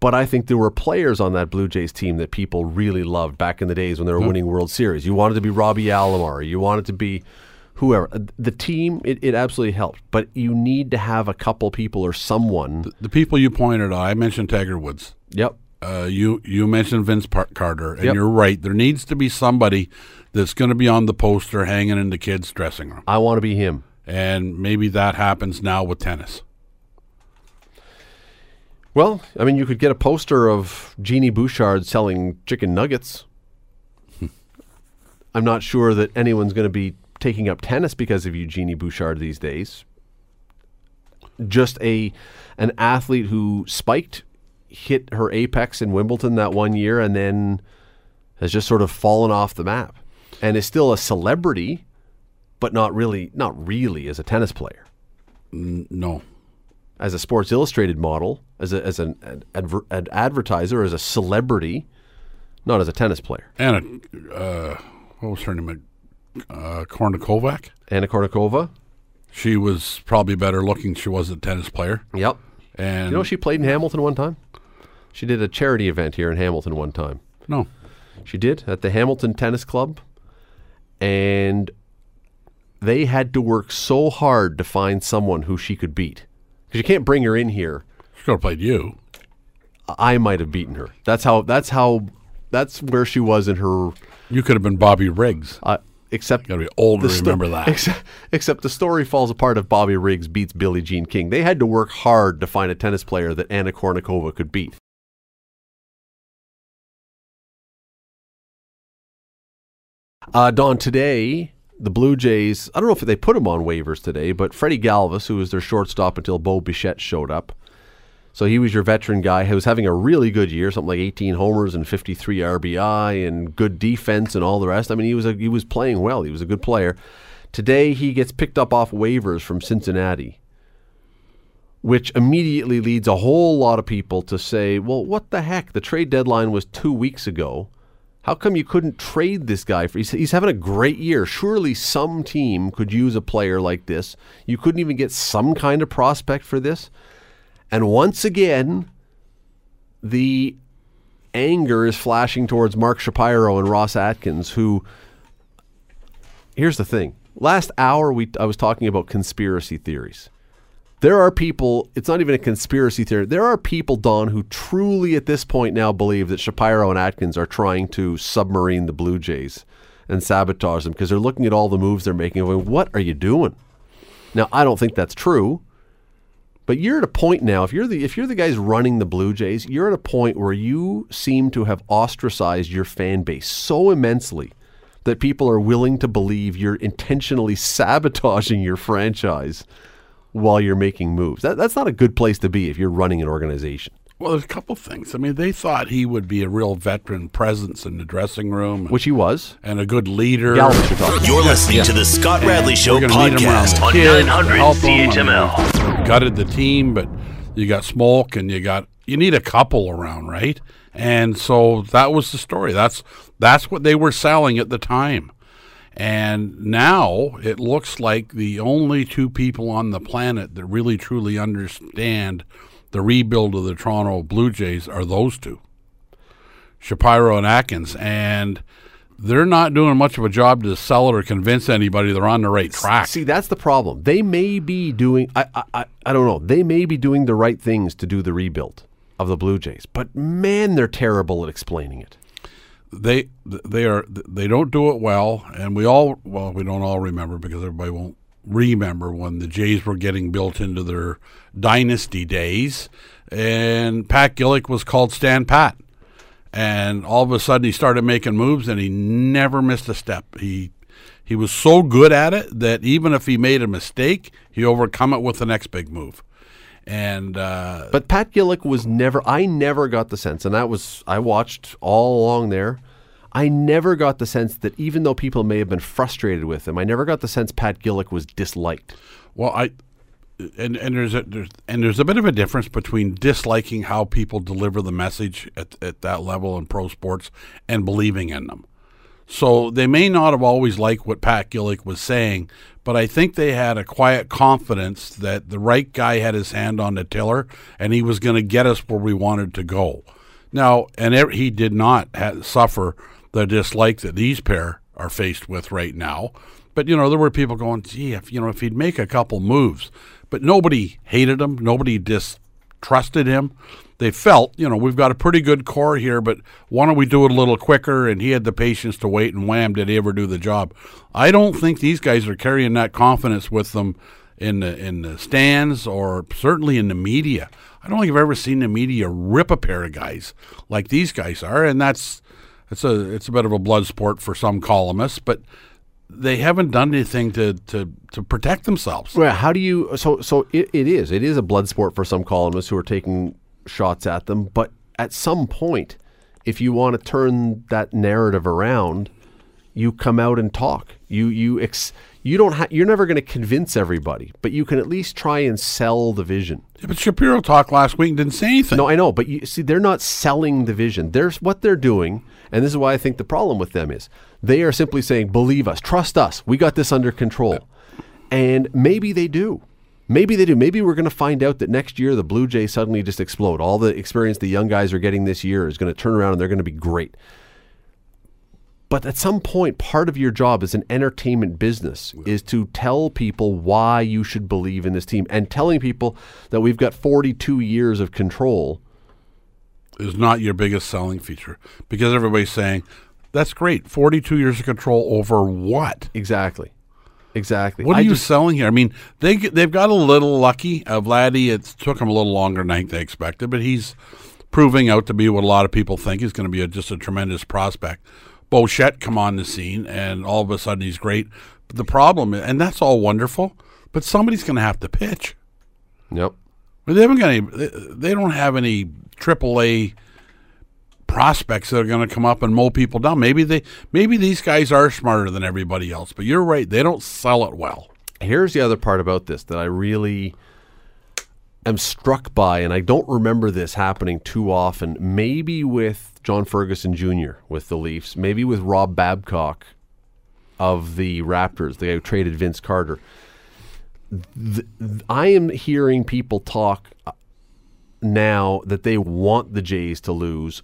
but I think there were players on that Blue Jays team that people really loved back in the days when they were winning World Series. You wanted to be Robbie Alomar. You wanted to be whoever. Uh, The team, it, it absolutely helped. But you need to have a couple people or someone. The people you pointed out, I mentioned Tiger Woods. Yep. Uh, you you mentioned Vince Par- Carter, and Yep. you're right. There needs to be somebody that's going to be on the poster hanging in the kids' dressing room, I want to be him. and maybe that happens now with tennis. Well, I mean, you could get a poster of Jeannie Bouchard selling chicken nuggets. I'm not sure that anyone's going to be taking up tennis because of Eugenie Bouchard these days. Just a an athlete who spiked, hit her apex in Wimbledon that one year, and then has just sort of fallen off the map, and is still a celebrity, but not really, not really as a tennis player No, as a Sports Illustrated model, as a, as an, an, adver, an advertiser, as a celebrity, not as a tennis player. Anna, uh, what was her name? Uh, Kornikovac. Anna Kournikova. She was probably better looking. She was a tennis player, Yep. and You know she played in Hamilton one time. She did a charity event here in Hamilton one time. no, She did at the Hamilton Tennis Club, and they had to work so hard to find someone who she could beat because you can't bring her in here. she could have played you. I might have beaten her. That's how. That's how. That's where she was in her You could have been Bobby Riggs. Uh, except Got to be old to the sto- remember that. Except, except the story falls apart if Bobby Riggs beats Billie Jean King. They had to work hard to find a tennis player that Anna Kournikova could beat. Uh, Don, today the Blue Jays. I don't know if they put him on waivers today, but Freddie Galvis, who was their shortstop until Bo Bichette showed up. So he was your veteran guy who was having a really good year, something like 18 homers and 53 RBI and good defense and all the rest. I mean, he was a, he was playing well. He was a good player. Today he gets picked up off waivers from Cincinnati, which immediately leads a whole lot of people to say, "Well, what the heck? The trade deadline was 2 weeks ago. How come you couldn't trade this guy for he's, he's having a great year. Surely some team could use a player like this. You couldn't even get some kind of prospect for this?" And once again, the anger is flashing towards Mark Shapiro and Ross Atkins, who. Here's the thing. Last hour, we I was talking about conspiracy theories. There are people, it's not even a conspiracy theory. There are people, Don, who truly at this point now believe that Shapiro and Atkins are trying to submarine the Blue Jays and sabotage them because they're looking at all the moves they're making going, what are you doing? Now, I don't think that's true. But you're at a point now. If you're the if you're the guys running the Blue Jays, you're at a point where you seem to have ostracized your fan base so immensely that people are willing to believe you're intentionally sabotaging your franchise while you're making moves. That, that's not a good place to be if you're running an organization. Well, there's a couple things. I mean, they thought he would be a real veteran presence in the dressing room, Which he was. and a good leader. You're talking. You're listening to the Scott Radley Show We're gonna need him around podcast on 900 help 'em, CHML. Gutted the team, but you got smoke, and you got you need a couple around, right? And so that was the story. That's that's what they were selling at the time. And now it looks like the only two people on the planet that really truly understand the rebuild of the Toronto Blue Jays are those two. Shapiro and Atkins, and they're not doing much of a job to sell it or convince anybody they're on the right track. See, that's the problem. They may be doing. I, I, I, don't know. They may be doing the right things to do the rebuild of the Blue Jays, but man, they're terrible at explaining it. they they are they don't do it well, and we all well we don't all remember because everybody won't remember when the Jays were getting built into their dynasty days, and Pat Gillick was called Stan Pat, and all of a sudden he started making moves, and he never missed a step. He he was so good at it that even if he made a mistake, he overcome it with the next big move. And uh, But Pat Gillick was never. I never got the sense, and that was I watched all along there. I never got the sense that even though people may have been frustrated with him, I never got the sense Pat Gillick was disliked. Well, I and and there's a there's and there's a bit of a difference between disliking how people deliver the message at at that level in pro sports and believing in them. So they may not have always liked what Pat Gillick was saying, but I think they had a quiet confidence that the right guy had his hand on the tiller and he was going to get us where we wanted to go. Now, and er- he did not suffer the dislike that these pair are faced with right now. But you know, there were people going, "Gee, if you know, if he'd make a couple moves," but nobody hated him, nobody distrusted him. They felt, you know, we've got a pretty good core here, but why don't we do it a little quicker? And he had the patience to wait, and wham, did he ever do the job? I don't think these guys are carrying that confidence with them in the in the stands or certainly in the media. I don't think I've ever seen the media rip a pair of guys like these guys are, and that's it's a it's a bit of a blood sport for some columnists, but they haven't done anything to to, to protect themselves. Well, how do you? So, so it, it is. It is a blood sport for some columnists who are taking shots at them. But at some point, if you want to turn that narrative around, you come out and talk. You you ex, you don't ha- you're never going to convince everybody, but you can at least try and sell the vision. Yeah, but Shapiro talked last week and didn't say anything. No, I know, but you see, they're not selling the vision. There's what they're doing, and this is why I think the problem with them is they are simply saying, "Believe us, trust us, we got this under control," and maybe they do. Maybe they do. Maybe we're going to find out that next year the Blue Jays suddenly just explode. All the experience the young guys are getting this year is going to turn around and they're going to be great. But at some point, part of your job as an entertainment business is to tell people why you should believe in this team and telling people that we've got 42 years of control is not your biggest selling feature because everybody's saying That's great. 42 years of control over what? Exactly. Exactly. What are I you just- selling here? I mean, they they've got a little lucky. Uh, Vladdy, it took him a little longer than I think they expected, but he's proving out to be what a lot of people think he's going to be a, just a tremendous prospect. Bichette come on the scene, and all of a sudden he's great. But the problem, and that's all wonderful, but somebody's going to have to pitch. Yep. But they haven't got any. They don't have any AAA prospects that are going to come up and mow people down. Maybe they, maybe these guys are smarter than everybody else. But you're right; they don't sell it well. Here's the other part about this that I really am struck by, and I don't remember this happening too often. Maybe with John Ferguson Jr. with the Leafs, maybe with Rob Babcock of the Raptors, the guy who traded Vince Carter. I am hearing people talk now that they want the Jays to lose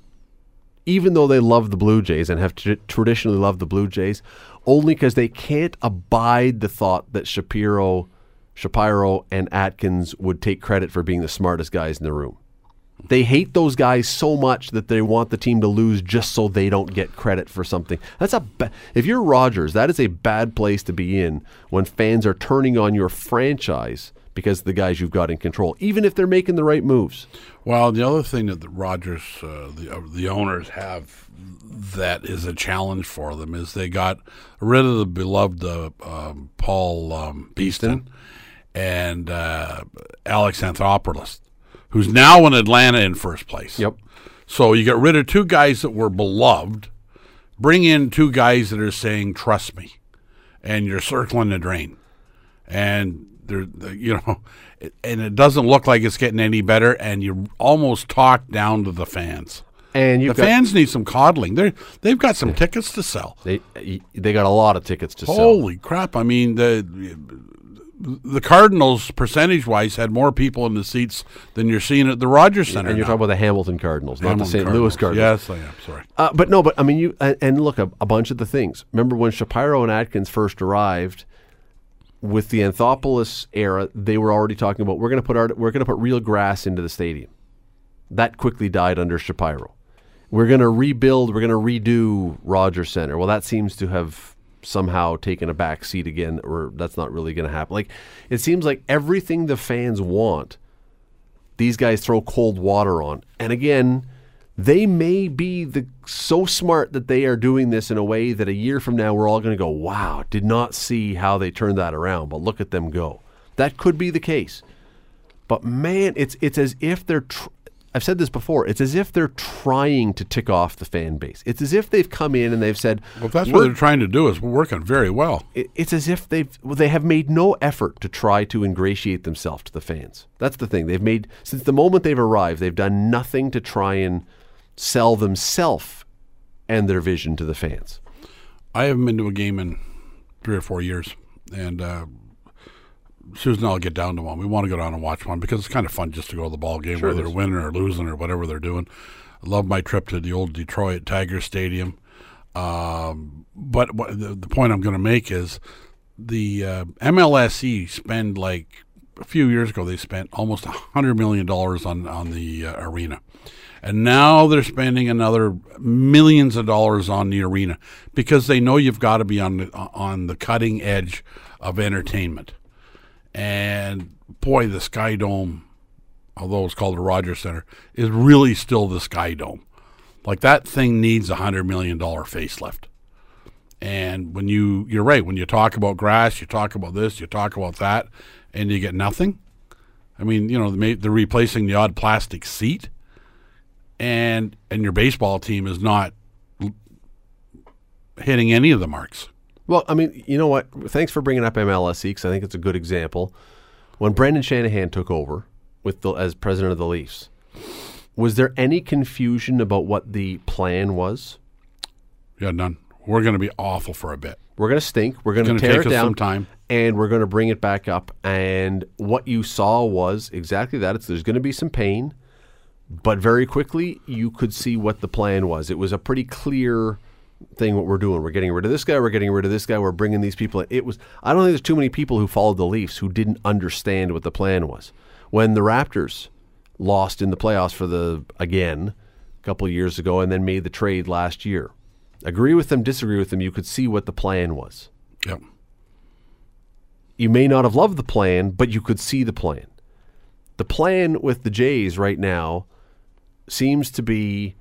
even though they love the Blue Jays and have tr- traditionally loved the Blue Jays, only because they can't abide the thought that Shapiro, Shapiro, and Atkins would take credit for being the smartest guys in the room. They hate those guys so much that they want the team to lose just so they don't get credit for something. That's a ba- if you're Rogers, that is a bad place to be in when fans are turning on your franchise because of the guys you've got in control, even if they're making the right moves. Well, the other thing that the Rogers, uh, the uh, the owners have that is a challenge for them is they got rid of the beloved uh, um, Paul um, Beeston and uh, Alex Anthopoulos, who's now in Atlanta in first place. Yep. So you get rid of two guys that were beloved, bring in two guys that are saying "trust me," and you're circling the drain, and they're you know, and it doesn't look like it's getting any better, and you almost talk down to the fans. And The fans need some coddling. They they've got some tickets to sell. They they got a lot of tickets to sell. Holy crap! I mean the the Cardinals percentage wise had more people in the seats than you're seeing at the Rogers Center. And you're now. talking about the Hamilton Cardinals, not the St. Louis Cardinals. Yes, I am. Sorry. Uh, but no, but I mean, you and, and look a, a bunch of the things. Remember when Shapiro and Atkins first arrived with the Anthopoulos era? They were already talking about we're going to put our we're going to put real grass into the stadium. That quickly died under Shapiro. We're going to rebuild. We're going to redo Rogers Center. Well, that seems to have somehow taken a back seat again, or that's not really going to happen. Like it seems like everything the fans want these guys throw cold water on. And again, they may be the so smart that they are doing this in a way that a year from now we're all going to go, "Wow, did not see how they turned that around, but look at them go." That could be the case. But man, it's it's as if they're tr- I've said this before. It's as if they're trying to tick off the fan base. It's as if they've come in and they've said, Well, if that's what they're trying to do, is working very well. it- it's as if they've well, they have made no effort to try to ingratiate themselves to the fans. That's the thing. They've made since the moment they've arrived, they've done nothing to try and sell themselves and their vision to the fans. I haven't been to a game in three or four years, and uh, Susan and I'll get down to one. We want to go down and watch one because it's kind of fun just to go to the ball game, Sure whether they're winning or losing or whatever they're doing. I love my trip to the old Detroit Tiger Stadium. Um, but what, the, the point I'm going to make is the uh, MLSE spend like a few years ago they spent almost a hundred million dollars on on the uh, arena, and now they're spending another millions of dollars on the arena because they know you've got to be on the on the cutting edge of entertainment. And boy, the Sky Dome, although it's called the Rogers Center, is really still the Sky Dome. Like that thing needs a hundred million dollar facelift. And when you you're right, when you talk about grass, you talk about this, you talk about that, and you get nothing. I mean, you know, they they're replacing the odd plastic seat, and and your baseball team is not hitting any of the marks. Well, I mean, you know what? Thanks for bringing up MLSE because I think it's a good example. When Brendan Shanahan took over with the, as president of the Leafs, was there any confusion about what the plan was? Yeah, none. We're going to be awful for a bit. We're going to stink. We're going to tear take it down some time. and we're going to bring it back up. And what you saw was exactly that. It's there's going to be some pain, but very quickly you could see what the plan was. It was a pretty clear thing what we're doing. We're getting rid of this guy. We're getting rid of this guy. We're bringing these people. In. It was. I don't think there's too many people who followed the Leafs who didn't understand what the plan was. When the Raptors lost in the playoffs for the again a couple years ago and then made the trade last year Agree with them, disagree with them, you could see what the plan was. Yep. You may not have loved the plan, but you could see the plan. The plan with the Jays right now seems to be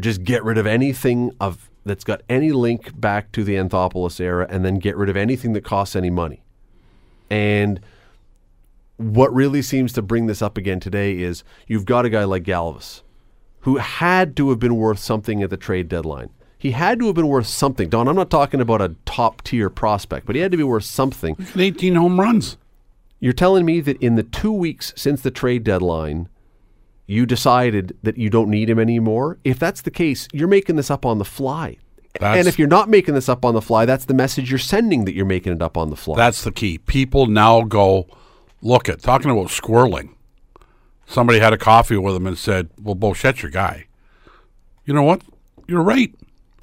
just get rid of anything of that's got any link back to the Anthopoulos era and then get rid of anything that costs any money. And what really seems to bring this up again today is you've got a guy like Galvis who had to have been worth something at the trade deadline. He had to have been worth something. Don, I'm not talking about a top tier prospect, but he had to be worth something. 18 home runs. You're telling me that in the two weeks since the trade deadline, you decided that you don't need him anymore? If that's the case, you're making this up on the fly. That's- and if you're not making this up on the fly, that's the message you're sending that you're making it up on the fly. That's the key. People now go, look at talking about squirreling. Somebody had a coffee with him and said, "Well, Bichette's your guy." You know what? You're right.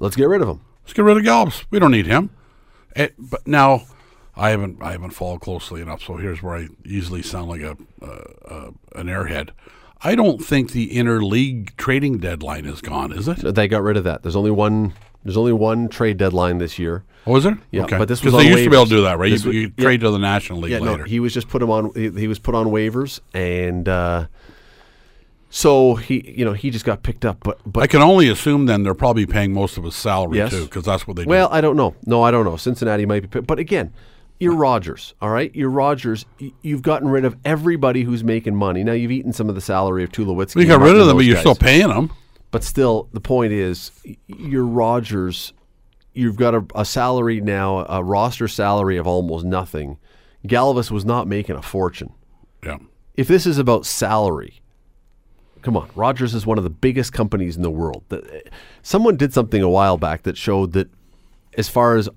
Let's get rid of him. Let's get rid of Gallups. We don't need him. Eh, but now, I haven't I haven't followed closely enough. So here's where I easily sound like a uh, uh, an airhead. I don't think the interleague trading deadline is gone, is it? They got rid of that. There's only one. There's only one trade deadline this year. Oh, is there? Yeah, okay. but this was because they used to be able to do that, right? This You, was- you yeah. trade to the National League Yeah, later. no, he was just put him on. He, he was put on waivers, and uh, so he, you know, he just got picked up. But but I can only assume then they're probably paying most of his salary Yes. too, because that's what they Well, do. I don't know. No, I don't know. Cincinnati might be, but again, you're Rogers. All right, you're Rogers. You've gotten rid of everybody who's making money. Now you've eaten some of the salary of Tulowitzki. You got rid of them, but you're those still paying them. But still, the point is, you're Rogers. You've got a, a salary now, a roster salary of almost nothing. Galvis was not making a fortune. Yeah. if this is about salary, come on, Rogers is one of the biggest companies in the world. Eh, someone did something a while back that showed that as far as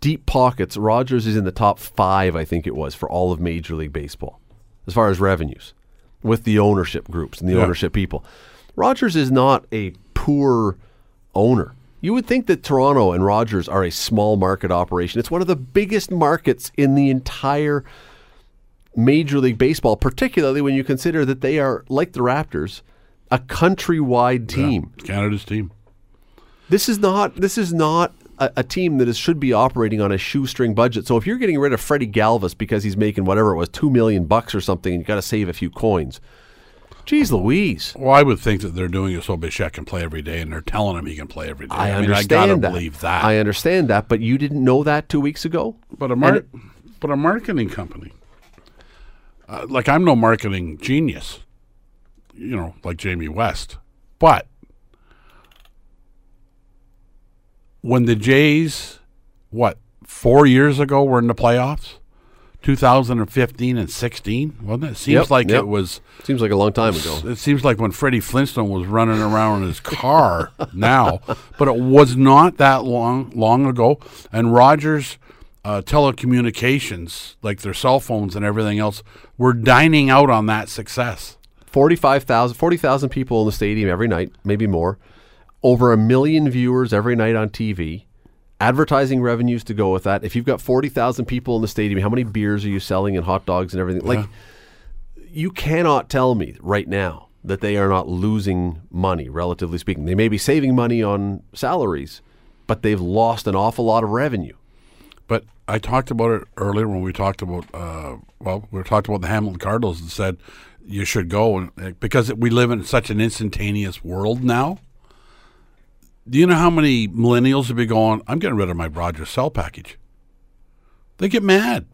deep pockets, Rogers is in the top five, I think it was, for all of Major League Baseball, as far as revenues with the ownership groups and the Yeah. ownership people. Rogers is not a poor owner. You would think that Toronto and Rogers are a small market operation. It's one of the biggest markets in the entire Major League Baseball, particularly when you consider that they are, like the Raptors, a countrywide team. It's Canada's team. This is not this is not a, a team that is, should be operating on a shoestring budget. So if you're getting rid of Freddie Galvis because he's making whatever it was, two million bucks or something, and you got to save a few coins. Geez, Louise. Well, I would think that they're doing it so Bichette can play every day, and they're telling him he can play every day. I, mean, understand I gotta that. believe that. I understand that, but you didn't know that two weeks ago. but a mar- it- but a marketing company, uh, like I'm no marketing genius, you know, like Jamie West, but when the Jays, what four years ago, were in the playoffs, 2015 and 16, wasn't it? Seems Yep, like yep. it was. Seems like a long time ago. It seems like when Freddie Flintstone was running around in his car now, but it was not that long long ago. And Rogers uh, telecommunications, like their cell phones and everything else, were dining out on that success. 45,000 40,000 people in the stadium every night, maybe more. Over a million viewers every night on TV. Advertising revenues to go with that. If you've got 40,000 people in the stadium, how many beers are you selling and hot dogs and everything? Like you cannot tell me right now that they are not losing money relatively speaking. They may be saving money on salaries, but they've lost an awful lot of revenue. But I talked about it earlier when we talked about uh, well, we talked about the Hamilton Cardinals and said you should go and, because we live in such an instantaneous world now. Do you know how many millennials would be going? I'm getting rid of my Rogers cell package. They get mad.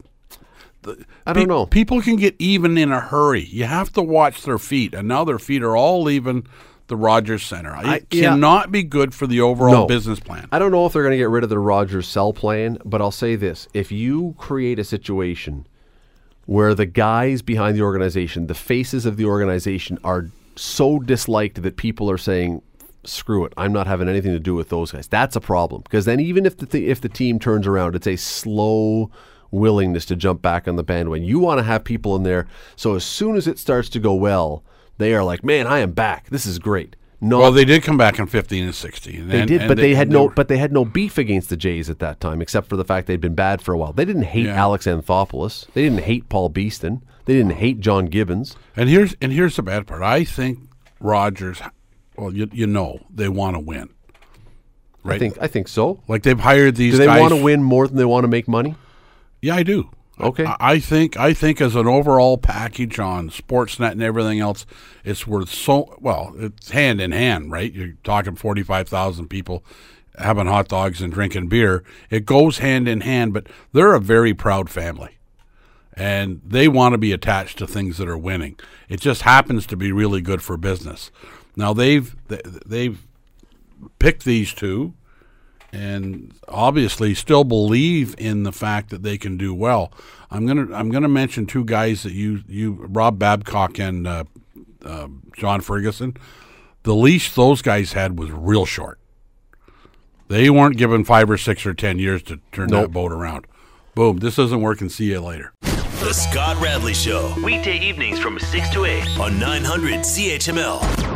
I don't Pe- know. People can get even in a hurry. You have to watch their feet, and now their feet are all leaving the Rogers Center. It I- yeah. cannot be good for the overall No. business plan. I don't know if they're going to get rid of the Rogers cell plan, but I'll say this. If you create a situation where the guys behind the organization, the faces of the organization, are so disliked that people are saying, screw it, I'm not having anything to do with those guys, that's a problem. Because then even if the, th- if the team turns around, it's a slow willingness to jump back on the bandwagon. You want to have people in there so as soon as it starts to go well, they are like, man, I am back. This is great. No, Well, they did come back in 15 and 16. And, they did, but they, had and no, were- but they had no beef against the Jays at that time, except for the fact they'd been bad for a while. They didn't hate Yeah. Alex Anthopoulos. They didn't hate Paul Beeston. They didn't hate John Gibbons. And here's and here's the bad part. I think Rogers. Well, you you know they want to win. right? I think I think so. like they've hired these. Do they want to win more than they want to make money? Yeah, I do. Okay. I, I think I think as an overall package on Sportsnet and everything else, it's worth so well. It's hand in hand, right? You're talking forty five thousand people having hot dogs and drinking beer. It goes hand in hand, but they're a very proud family, and they want to be attached to things that are winning. It just happens to be really good for business. Now they've they- they've picked these two and obviously still believe in the fact that they can do well. I'm gonna I'm gonna mention two guys that you you Rob Babcock and uh, uh, John Ferguson. The leash those guys had was real short. They weren't given five or six or ten years to turn that boat around. Boom! This doesn't work, and See you later. The Scott Radley Show. Weekday evenings from 6 to 8 on 900 CHML.